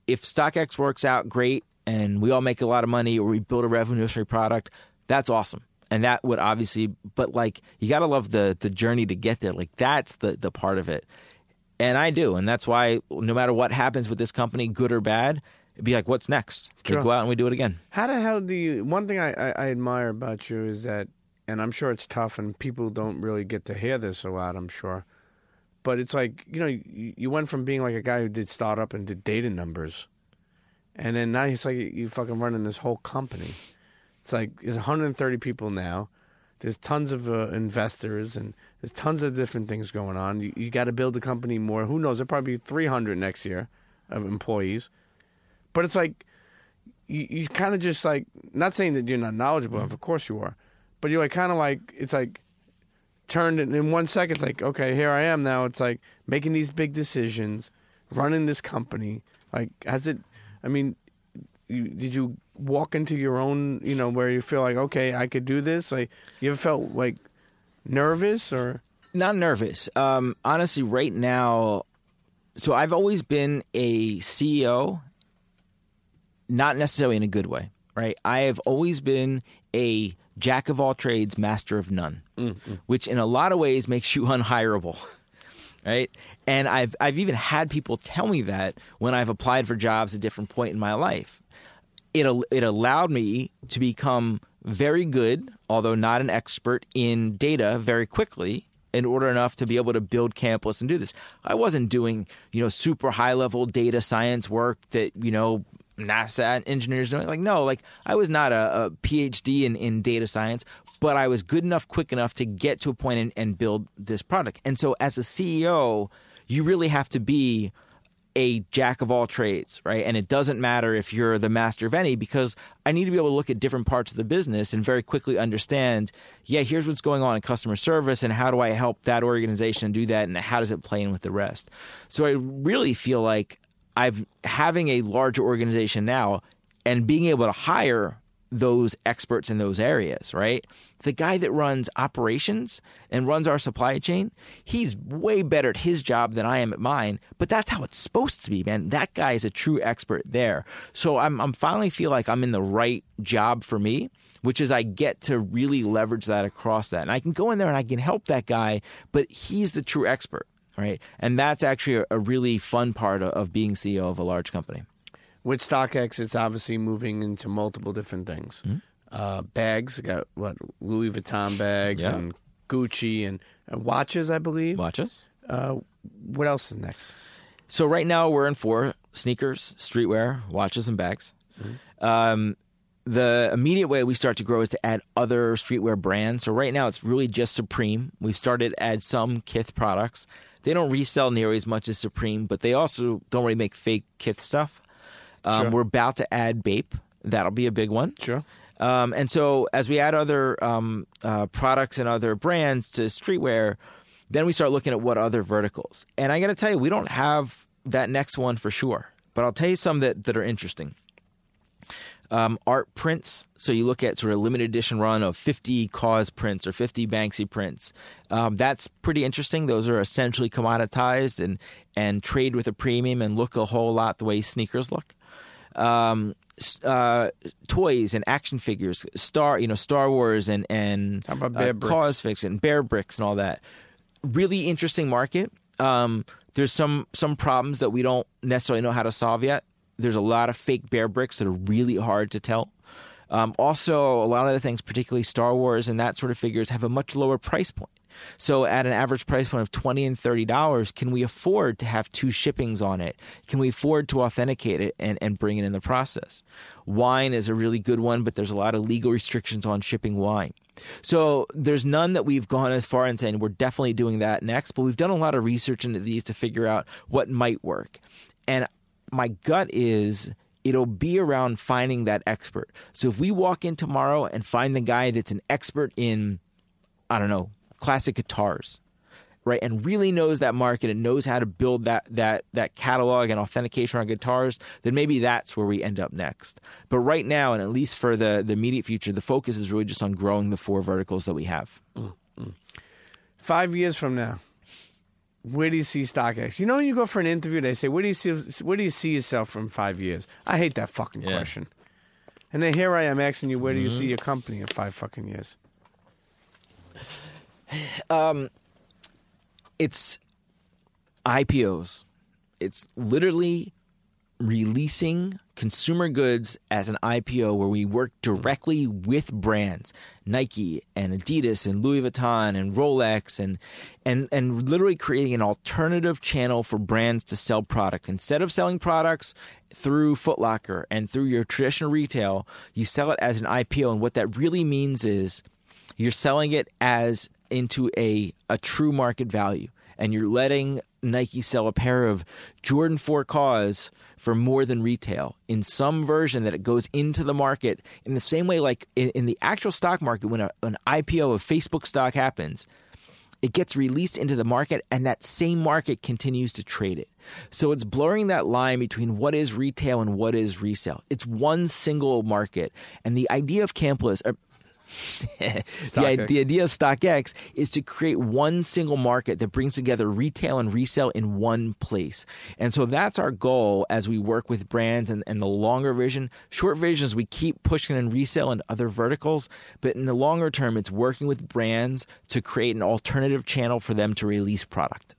if StockX works out great and we all make a lot of money or we build a revolutionary product, that's awesome. And that would obviously, but like you got to love the the journey to get there. Like that's the the part of it. And I do, and that's why no matter what happens with this company, good or bad, it'd be like, what's next? Sure. We go out and we do it again. How the hell do you? One thing I, I, I admire about you is that, and I'm sure it's tough, and people don't really get to hear this a lot. I'm sure, but it's like you know, you, you went from being like a guy who did startup and did data numbers, and then now he's like you fucking running this whole company. It's like there's 130 people now. There's tons of uh, investors and there's tons of different things going on. You, you got to build the company more. Who knows? There'll probably be 300 next year of employees. But it's like you, you kind of just like not saying that you're not knowledgeable. Of course you are, but you're like kind of like it's like turned in, in one second. It's like okay, here I am now. It's like making these big decisions, running this company. Like has it? I mean, you, did you walk into your own? You know, where you feel like okay, I could do this. Like you ever felt like nervous or? Not nervous. Um, honestly, right now, so I've always been a CEO, not necessarily in a good way, right? I have always been a jack of all trades, master of none, mm, mm. which in a lot of ways makes you unhireable. Right, and I've I've even had people tell me that when I've applied for jobs at different point in my life, it it allowed me to become very good, although not an expert in data, very quickly in order enough to be able to build Campless and do this. I wasn't doing you know super high level data science work that you know NASA engineers doing. Like no, like I was not a, a PhD in in data science, but I was good enough, quick enough to get to a point and, and build this product. And so as a CEO, you really have to be a jack of all trades, right? And it doesn't matter if you're the master of any because I need to be able to look at different parts of the business and very quickly understand, yeah, here's what's going on in customer service and how do I help that organization do that and how does it play in with the rest. So I really feel like I've having a larger organization now and being able to hire those experts in those areas, right? The guy that runs operations and runs our supply chain, he's way better at his job than I am at mine, but that's how it's supposed to be, man. That guy is a true expert there. So I'm I'm finally feel like I'm in the right job for me, which is I get to really leverage that across that. And I can go in there and I can help that guy, but he's the true expert, right? And that's actually a, a really fun part of, of being CEO of a large company. with StockX, it's obviously moving into multiple different things. Uh, bags, got what Louis Vuitton bags Yeah. and Gucci and, and watches, I believe. Watches. Uh, what else is next? So right now we're in four sneakers, streetwear, watches, and bags. Um, the immediate way we start to grow is to add other streetwear brands. So right now it's really just Supreme. We've started to add some Kith products. They don't resell nearly as much as Supreme, but they also don't really make fake Kith stuff. Um, Sure. We're about to add Bape. That'll be a big one. Sure. Um, and so as we add other um, uh, products and other brands to streetwear, then we start looking at what other verticals. And I got to tell you, we don't have that next one for sure. But I'll tell you some that, that are interesting. Um, art prints. So you look at sort of limited edition run of 50 KAWS prints or 50 Banksy prints. Um, that's pretty interesting. Those are essentially commoditized and and trade with a premium and look a whole lot the way sneakers look um, uh, toys and action figures, Star, you know, Star Wars and and How about Bear uh, Bricks? KAWS fiction, Bearbricks, and all that. Really interesting market. Um, there's some some problems that we don't necessarily know how to solve yet. There's a lot of fake Bearbricks that are really hard to tell. Um, also, a lot of the things, particularly Star Wars and that sort of figures, have a much lower price point. So, at an average price point of twenty and thirty dollars, can we afford to have two shippings on it? Can we afford to authenticate it and, and bring it in the process? Wine is a really good one, but there's a lot of legal restrictions on shipping wine. So there's none that we've gone as far and saying we're definitely doing that next, but we've done a lot of research into these to figure out what might work. And my gut is it'll be around finding that expert. So if we walk in tomorrow and find the guy that's an expert in, I don't know, classic guitars, right, and really knows that market and knows how to build that that that catalog and authentication on guitars, then maybe that's where we end up next. But right now, and at least for the the immediate future, the focus is really just on growing the four verticals that we have. Mm, mm. Five years from now, where do you see StockX? You know, when you go for an interview, they say, "Where do you see where do you see yourself from five years?" I hate that fucking Yeah. question. And then here I am asking you, where do you Mm-hmm. see your company in five fucking years? Um, it's IPOs. It's literally releasing consumer goods as an IPO where we work directly with brands, Nike and Adidas and Louis Vuitton and Rolex and and and literally creating an alternative channel for brands to sell product. Instead of selling products through Foot Locker and through your traditional retail, you sell it as an IPO and what that really means is you're selling it as into a a true market value and you're letting Nike sell a pair of Jordan 4 KAWS for more than retail in some version that it goes into the market in the same way like in, in the actual stock market when a, an IPO of Facebook stock happens it gets released into the market and that same market continues to trade it. So it's blurring that line between what is retail and what is resale. It's one single market. And the idea of Campless, or the, the idea of StockX is to create one single market that brings together retail and resale in one place. And so that's our goal as we work with brands and, and the longer vision. Short visions, we keep pushing in resale and other verticals, but in the longer term, it's working with brands to create an alternative channel for them to release product.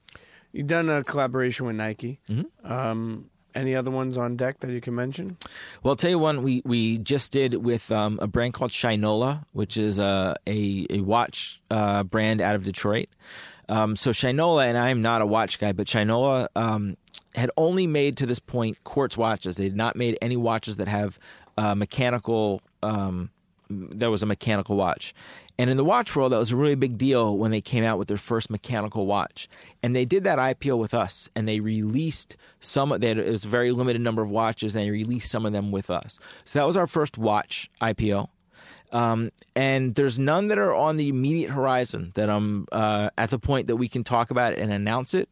You've done a collaboration with Nike. Mm-hmm. Um, any other ones on deck that you can mention? Well, I'll tell you one we, we just did with um, a brand called Shinola, which is a, a, a watch uh, brand out of Detroit. Um, so Shinola, and I'm not a watch guy, but Shinola um, had only made to this point quartz watches. They had not made any watches that have uh, mechanical. Um, that was a mechanical watch. And in the watch world, that was a really big deal when they came out with their first mechanical watch. And they did that IPO with us, and they released some. They had, it was a very limited number of watches, and they released some of them with us. So that was our first watch IPO. Um, and there's none that are on the immediate horizon that I'm uh, at the point that we can talk about and announce it.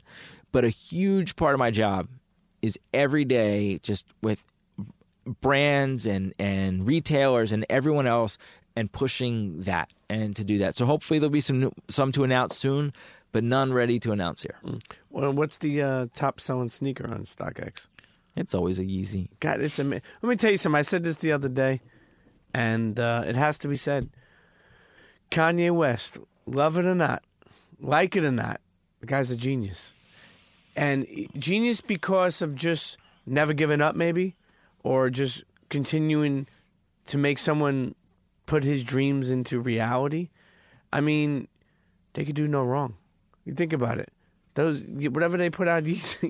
But a huge part of my job is every day just with brands and and retailers and everyone else and pushing that and to do that. So hopefully there'll be some new, some to announce soon, but none ready to announce here. Well, what's the uh, top selling sneaker on StockX? It's always a Yeezy. God, it's amazing. Let me tell you something. I said this the other day, and uh, it has to be said. Kanye West, love it or not, like it or not, the guy's a genius. And genius because of just never giving up, maybe, or just continuing to make someone put his dreams into reality. I mean, they could do no wrong. You think about it. Those whatever they put out, it's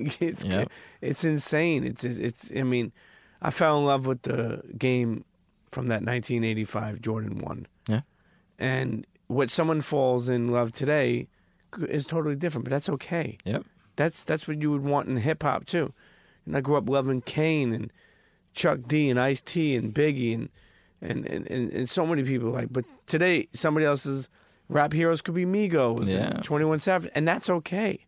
Yep. it's insane. It's it's. I mean, I fell in love with the game from that 1985 Jordan one, Yeah. and what someone falls in love today is totally different. But that's okay. Yep. That's that's what you would want in hip hop too. And I grew up loving Kane and Chuck D and Ice T and Biggie and and, and, and, and so many people like. But today, somebody else's rap heroes could be Migos Yeah. and Twenty One Savage, and that's okay.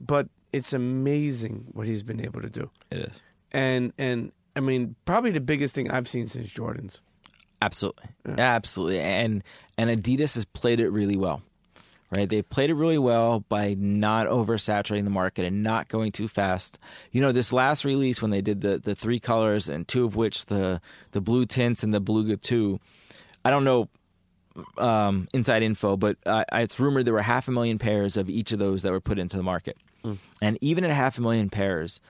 But it's amazing what he's been able to do. It is. And and I mean, probably the biggest thing I've seen since Jordan's. Absolutely, absolutely, and and Adidas has played it really well, right? They played it really well by not oversaturating the market and not going too fast. You know, this last release when they did the the three colors and two of which the the blue tints and the Beluga two, I don't know um, inside info, but uh, it's rumored there were half a million pairs of each of those that were put into the market, and even at half a million pairs,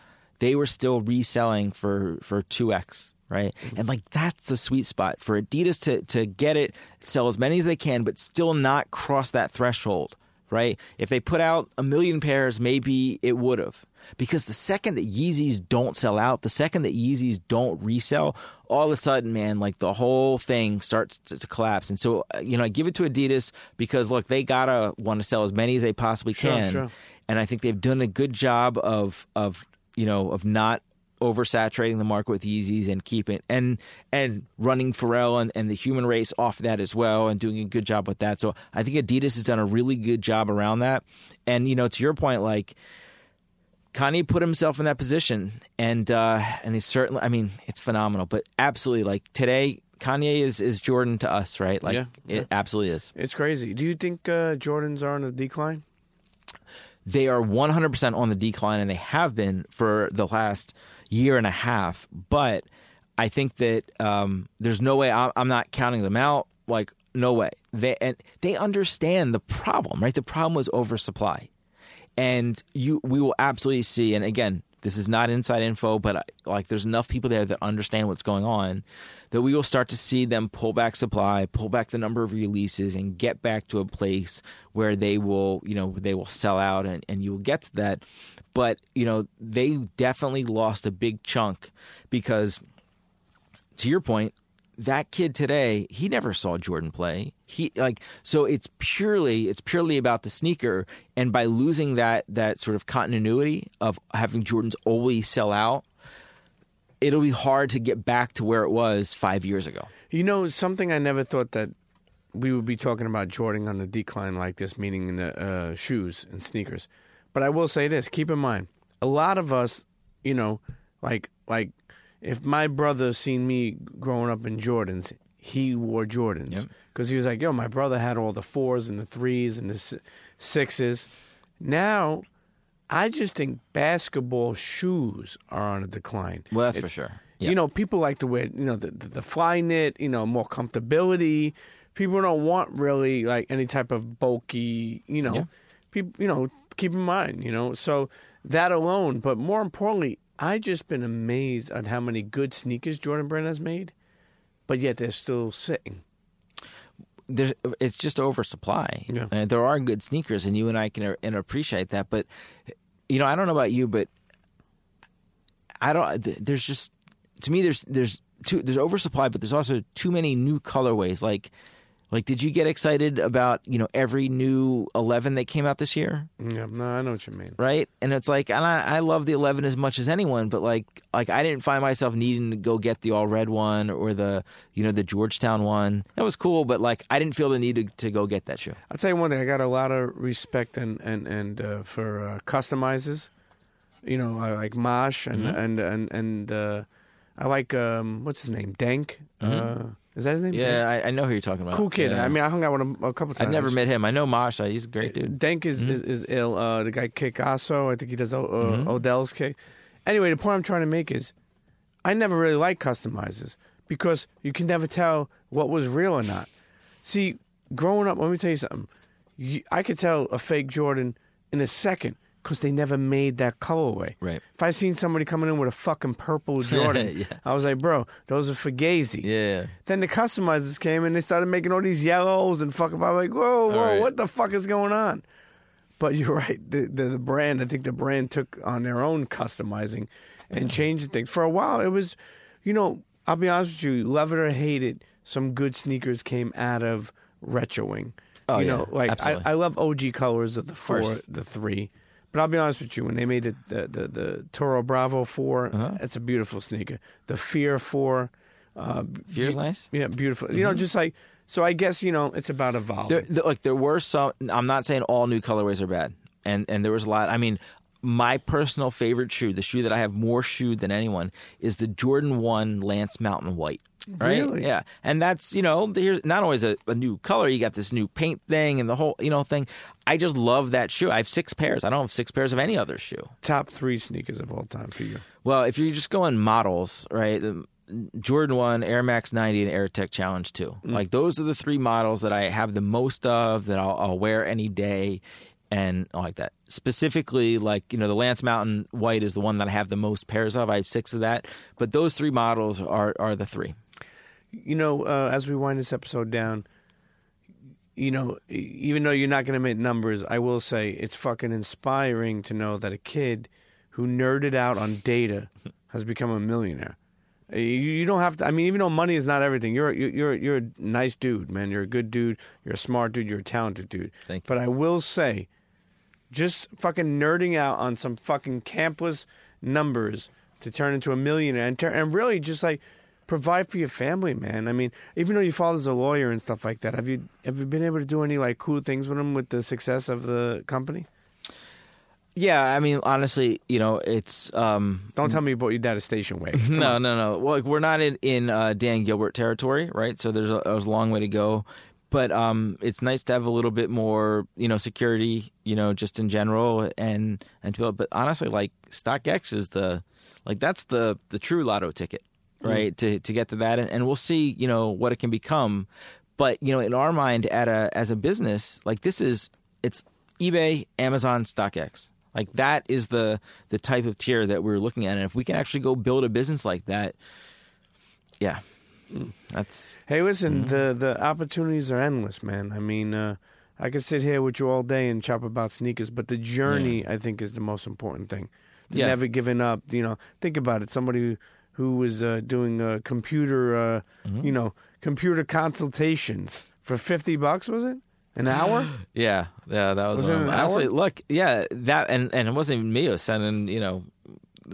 they were still reselling for for two x. Right, and like that's the sweet spot for Adidas to to get it, sell as many as they can, but still not cross that threshold. Right, if they put out a million pairs, maybe it would have. because the second that Yeezys don't sell out, the second that Yeezys don't resell, all of a sudden, man, like the whole thing starts to, to collapse. And so, uh, you know, I give it to Adidas because look, they gotta want to sell as many as they possibly Sure, can, sure. and I think they've done a good job of of you know of not oversaturating the market with Yeezys and keeping and and running Pharrell and, and the human race off that as well and doing a good job with that. So I think Adidas has done a really good job around that. And you know, to your point, like Kanye put himself in that position and uh and he's certainly I mean, it's phenomenal. But absolutely like today Kanye is is Jordan to us, right? Like Yeah, it absolutely is. It's crazy. Do you think uh, Jordans are on a decline? They are 100% on the decline and they have been for the last year and a half. But i think that um, there's no way I- i'm not counting them out. Like no way. They and they understand the problem right? The problem was oversupply. And you we will absolutely see and again this is not inside info but uh, like there's enough people there that understand what's going on that we will start to see them pull back supply pull back the number of releases and get back to a place where they will you know they will sell out and, and you will get to that. But you know they definitely lost a big chunk because to your point, that kid today, he never saw Jordan play. He like so it's purely it's purely about the sneaker and by losing that that sort of continuity of having Jordans always sell out, it'll be hard to get back to where it was 5 years ago. You know, something I never thought that we would be talking about Jordan on the decline like this, meaning in the uh, shoes and sneakers. But I will say this: keep in mind, a lot of us, you know, like like if my brother seen me growing up in Jordans, he wore Jordans Yep. because he was like, "Yo, my brother had all the fours and the threes and the si- sixes." Now, I just think basketball shoes are on a decline. Well, that's for It's- sure. You know, people like to wear, you know, the, the, the fly knit, you know, more comfortability. People don't want really like any type of bulky, you know, Yeah. people, you know, keep in mind, you know, so that alone. But more importantly, I just been amazed at how many good sneakers Jordan Brand has made, but yet they're still sitting. there's it's just oversupply. Yeah. And there are good sneakers, and you and I can uh, and appreciate that. But you know, I don't know about you, but I don't. There's just to me, there's there's too there's oversupply, but there's also too many new colorways. Like like, did you get excited about you know every new eleven that came out this year? Yeah, no, I know what you mean. right? And it's like, and I, I love the eleven as much as anyone, but like, like I didn't find myself needing to go get the all red one or the, you know, the Georgetown one. That was cool, but like, I didn't feel the need to, to go get that shoe. I'll tell you one thing. I got a lot of respect and and and uh, for uh, customizers. You know, I like Mache and Mm-hmm. and and and uh, I like um, what's his name, Dank. Uh, is that his name? Mm-hmm. Yeah, I, I know who you're talking about. cool kid. Yeah. I mean, I hung out with him a couple times. I've never met him. I know Mache. He's a great dude. Dank is, is, is ill. Uh, the guy kick Asso. I think he does uh, Odell's kick. Anyway, the point I'm trying to make is, I never really liked customizers because you can never tell what was real or not. See, growing up, let me tell you something. You, I could tell a fake Jordan in a second because they never made that colorway. Right. If I seen somebody coming in with a fucking purple Jordan, Yeah. I was like, bro, those are Fugazi. Yeah. Then the customizers came and they started making all these yellows and fucking. I'm like, whoa, whoa, right. what the fuck is going on? But you're right. The, the the brand, I think the brand took on their own customizing and changed things. For a while, it was, you know, I'll be honest with you, love it or hate it, some good sneakers came out of retroing. Oh, you yeah, know, like I. I love OG colors of the four, course. the three. But I'll be honest with you, when they made it the the, the Toro Bravo 4 Uh-huh. it's a beautiful sneaker. The Fear four, uh, Fear's nice. yeah, beautiful. You know, just like so. I guess you know it's about evolving. There, there, like there were some. I'm not saying all new colorways are bad, and and there was a lot. I mean, my personal favorite shoe, the shoe that I have more shoe than anyone, is the Jordan One Lance Mountain White. Right? Really? Yeah, and that's you know here's not always a, a new color. You got this new paint thing and the whole you know thing. I just love that shoe. I have six pairs. I don't have six pairs of any other shoe. Top three sneakers of all time for you. Well, if you're just going models, right? Jordan 1, Air Max 90, and Air Tech Challenge 2. Mm. Like, those are the three models that I have the most of that I'll, I'll wear any day and I like that. Specifically, like, you know, the Lance Mountain White is the one that I have the most pairs of. I have six of that. But those three models are, are the three. You know, uh, as we wind this episode down, you know, even though you're not going to make numbers, I will say it's fucking inspiring to know that a kid who nerded out on data has become a millionaire. Uh, You, don't have to. I mean, even though money is not everything, you're you're you're you're a nice dude, man. You're a good dude. You're a smart dude. You're a talented dude. Thank you. But I will say, just fucking nerding out on some fucking campless numbers to turn into a millionaire and, turn, and really just like provide for your family, man. I mean, even though your father's a lawyer and stuff like that, have you have you been able to do any like cool things with him with the success of the company? Yeah, I mean, honestly, you know, it's um, Don't tell me you bought your dad a station wagon. no, no, no. Well, like, we're not in in uh, Dan Gilbert territory, right? So there's a, there's a long way to go. But um, it's nice to have a little bit more, you know, security, you know, just in general, and and to be able, but honestly, like StockX is the, like that's the the true lotto ticket, right? To to get to that, and, and we'll see, you know, what it can become. But you know, in our mind, at a as a business, like this is it's eBay, Amazon, StockX. Like that is the the type of tier that we're looking at, and if we can actually go build a business like that, yeah, that's Hey, listen, the the opportunities are endless, man. I mean, uh, I could sit here with you all day and chop about sneakers, but the journey, I think, is the most important thing. Yeah. never giving up. You know, think about it. Somebody who, was uh, doing uh, computer, uh, you know, computer consultations for fifty bucks, was it an hour? yeah, yeah. That was, Was it an them. honestly. hour? Look, yeah, that and and it wasn't even me. It was sending you know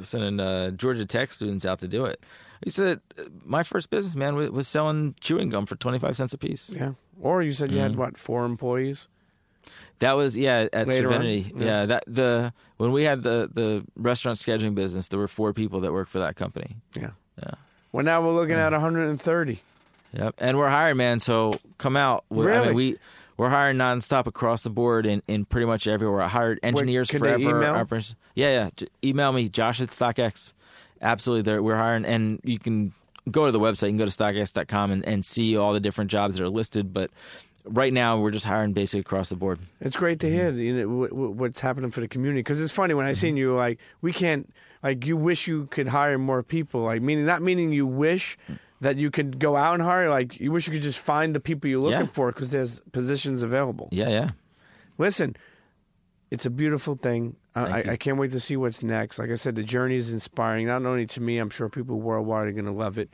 sending uh, Georgia Tech students out to do it. He said my first business man was, was selling chewing gum for twenty five cents a piece. yeah. Or you said you had mm-hmm. what four employees? That was yeah at Later? Serenity. Yeah. Yeah. that the when we had the the restaurant scheduling business, there were four people that worked for that company. Yeah. Yeah. Well, now we're looking at mm. 130. Yep, and we're hiring, man. So come out. We- I Really? mean, we we're hiring nonstop across the board in, in pretty much everywhere. I hired engineers can they email? Yeah, yeah. J- email me, Josh at StockX. Absolutely, there we're hiring, and you can go to the website. You can go to StockX.com and, and see all the different jobs that are listed. But right now, we're just hiring basically across the board. It's great to hear you know, wh- wh- what's happening for the community because it's funny when I seen mm-hmm. you like we can't like you wish you could hire more people like meaning not meaning you wish that you could go out and hire like you wish you could just find the people you're looking Yeah. for because there's positions available. Yeah, yeah. Listen, it's a beautiful thing. I, I, can't wait to see what's next. Like I said, the journey is inspiring. Not only to me, I'm sure people worldwide are going to love it.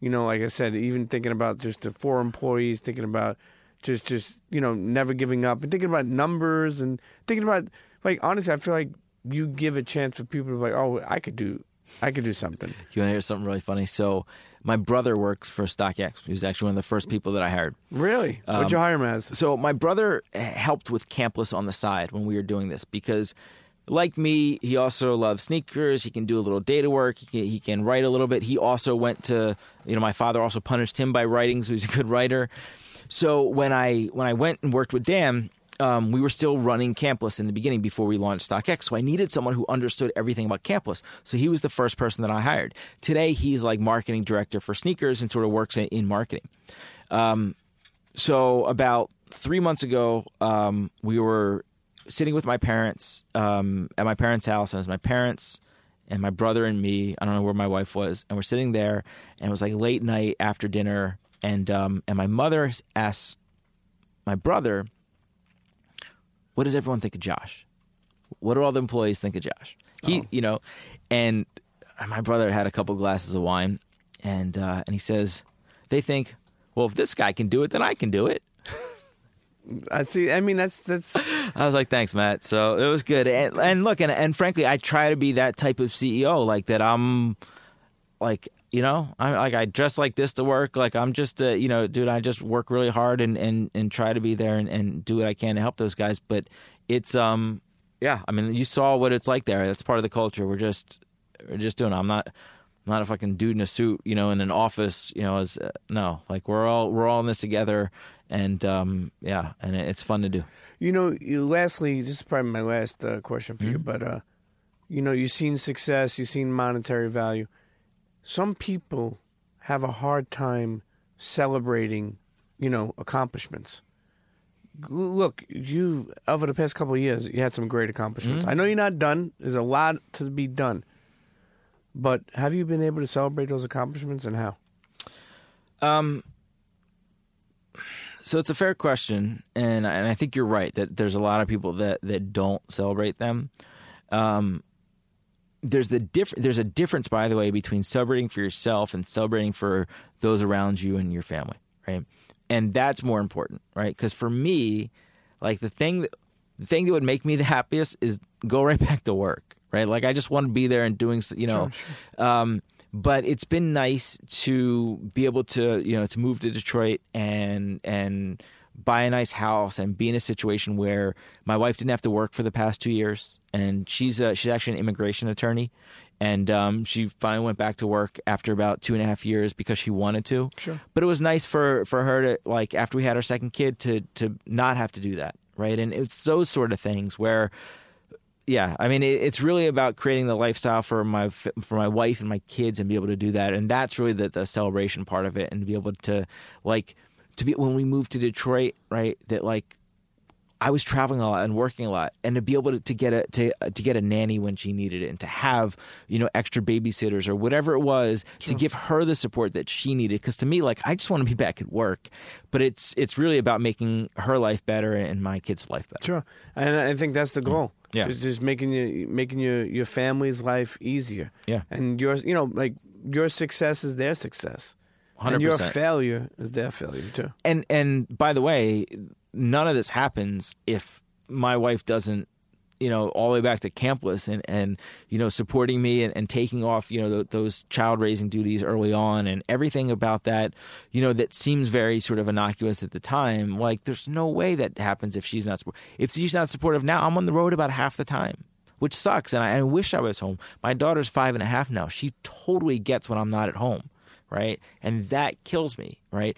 You know, like I said, even thinking about just the four employees, thinking about just just you know never giving up, and thinking about numbers, and thinking about like honestly, I feel like you give a chance for people to be like, oh, I could do, I could do something. You want to hear something really funny? So my brother works for StockX. He was actually one of the first people that I hired. Really? What'd you hire him as? So my brother eh, helped with Campless on the side when we were doing this because, like me, he also loves sneakers. He can do a little data work. He can, he can write a little bit. He also went to, you know, my father also punished him by writing, so he's a good writer. So when I when I went and worked with Dan. Um, we were still running Campless in the beginning before we launched StockX, so I needed someone who understood everything about Campless. So he was the first person that I hired. Today, he's like marketing director for sneakers and sort of works in, in marketing so about three months ago, um, we were sitting with my parents um, at my parents' house, and it was my parents and my brother and me. I don't know where my wife was, and we're sitting there, and it was like late night after dinner, and um, and my mother asks my brother, "What does everyone think of Josh? What do all the employees think of Josh?" He, you know, and my brother had a couple glasses of wine, and uh, and he says, "They think." Well, if this guy can do it, then I can do it. I see. I mean, that's that's. I was like, thanks, Matt. So it was good. And, and look, and, and frankly, I try to be that type of CEO, like that. I'm like, you know, i'm like I dress like this to work. Like I'm just, uh, you know, dude, I just work really hard and and and try to be there and, and do what I can to help those guys. But it's, um, yeah, I mean, you saw what it's like there. That's part of the culture. We're just, we're just doing. It. I'm not. I'm not a fucking dude in a suit, you know, in an office, you know. As uh, no, like we're all we're all in this together, and um, yeah, and it, it's fun to do. You know, you, lastly, this is probably my last uh, question for you, Mm-hmm. but uh, you know, you've seen success, you've seen monetary value. Some people have a hard time celebrating, you know, accomplishments. Look, you over the past couple of years, you had some great accomplishments. Mm-hmm. I know you're not done. There's a lot to be done, but have you been able to celebrate those accomplishments, and how? Um, so it's a fair question, and and I think you're right that there's a lot of people that that don't celebrate them. Um, there's the diff- there's a difference by the way between celebrating for yourself and celebrating for those around you and your family right and that's more important right because for me like the thing that the thing that would make me the happiest is go right back to work right like i just want to be there and doing you know um but it's been nice to be able to you know to move to detroit and and buy a nice house and be in a situation where my wife didn't have to work for the past two years, and she's a, she's actually an immigration attorney, and um, she finally went back to work after about two and a half years because she wanted to. Sure. But it was nice for for her to like after we had our second kid to to not have to do that, right? And it's those sort of things where yeah i mean it, it's really about creating the lifestyle for my for my wife and my kids and be able to do that and that's really the, the celebration part of it and be able to like to be when we moved to detroit right that like I was traveling a lot and working a lot, and to be able to, to get a to to get a nanny when she needed it, and to have you know extra babysitters or whatever it was to give her the support that she needed. Because to me, like I just want to be back at work, but it's it's really about making her life better and my kids' life better. Sure, and I think that's the mm. goal. Yeah. just, just making you making your your family's life easier. Yeah. and your you know like your success is their success, and your 100%. failure is their failure too. and and by the way, none of this happens if my wife doesn't, you know, all the way back to campless and and you know supporting me and, and taking off you know th- those child raising duties early on and everything about that, you know, that seems very sort of innocuous at the time. Like there's no way that happens if she's not support- if she's not supportive now. I'm on the road about half the time. Which sucks, and I, I wish I was home. My daughter's five and a half now. She totally gets when I'm not at home, right? And that kills me, right?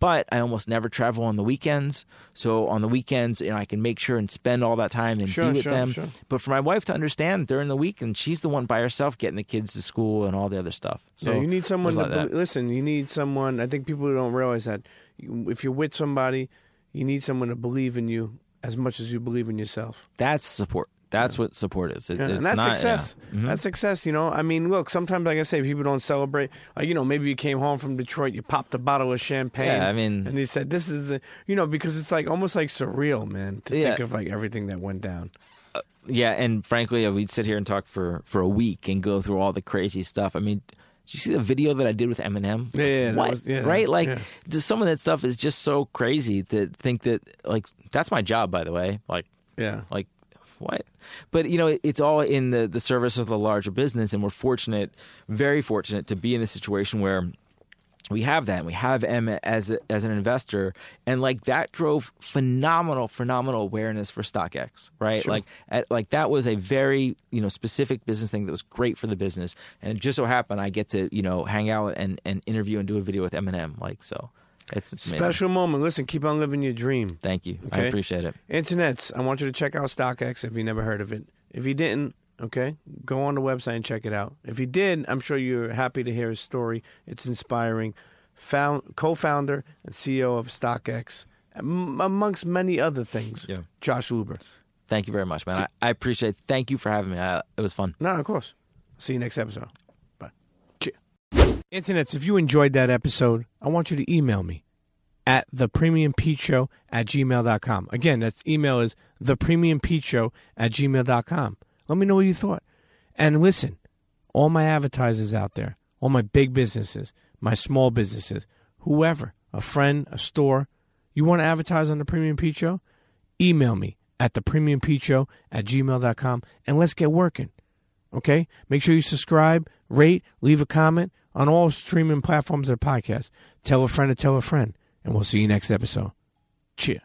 But I almost never travel on the weekends. So on the weekends, you know, I can make sure and spend all that time and Sure, be with sure, them. sure. But for my wife to understand during the week, and she's the one by herself getting the kids to school and all the other stuff. So yeah, you need someone to a lot of bel- listen. You need someone. I think people don't realize that if you're with somebody, you need someone to believe in you as much as you believe in yourself. that's support. That's what support is. It's, Yeah, it's and that's not, success. yeah. Mhm. That's success. You know, I mean, look. Sometimes, like I say, people don't celebrate. Like, you know, maybe you came home from Detroit, you popped a bottle of champagne. Yeah, I mean- and they said, "This is," a, you know, because it's like almost like surreal, man, to Yeah. think of like everything that went down. Yeah, and frankly, uh, we'd sit here and talk for for a week and go through all the crazy stuff. I mean, did you see the video that I did with Eminem? Yeah, yeah, what? was- yeah, right? Like, yeah. just some of that stuff is just so crazy to think that like that's my job, by the way. Like, Yeah, like what? But you know it's all in the the service of the larger business and we're fortunate very fortunate to be in a situation where we have that and we have M as a, as an investor and like that drove phenomenal phenomenal awareness for StockX right? Like at, like that was a very you know specific business thing that was great for the business and it just so happened I get to you know hang out and and interview and do a video with Eminem like so it's, it's special moment. Listen, keep on living your dream. thank you I appreciate it Internets, I want you to check out StockX if you never heard of it. If you didn't, okay, go on the website and check it out. If you did, I'm sure you're happy to hear his story. It's inspiring. Found, co-founder and CEO of StockX, am- amongst many other things. Yeah. Josh Luber. thank you very much man I, I appreciate it. thank you for having me I, it was fun No, of course. See you next episode. Internets, if you enjoyed that episode, I want you to email me at thepremiumpeteshow at gmail.com. Again, that email is thepremiumpeteshow at gmail.com. Let me know what you thought. And listen, all my advertisers out there, all my big businesses, my small businesses, whoever, a friend, a store, you want to advertise on the Premium Pete Show? Email me at thepremiumpeteshow at gmail.com and let's get working. Okay? Make sure you subscribe, rate, leave a comment on all streaming platforms of podcasts. Tell a friend to tell a friend, and we'll see you next episode. Cheers.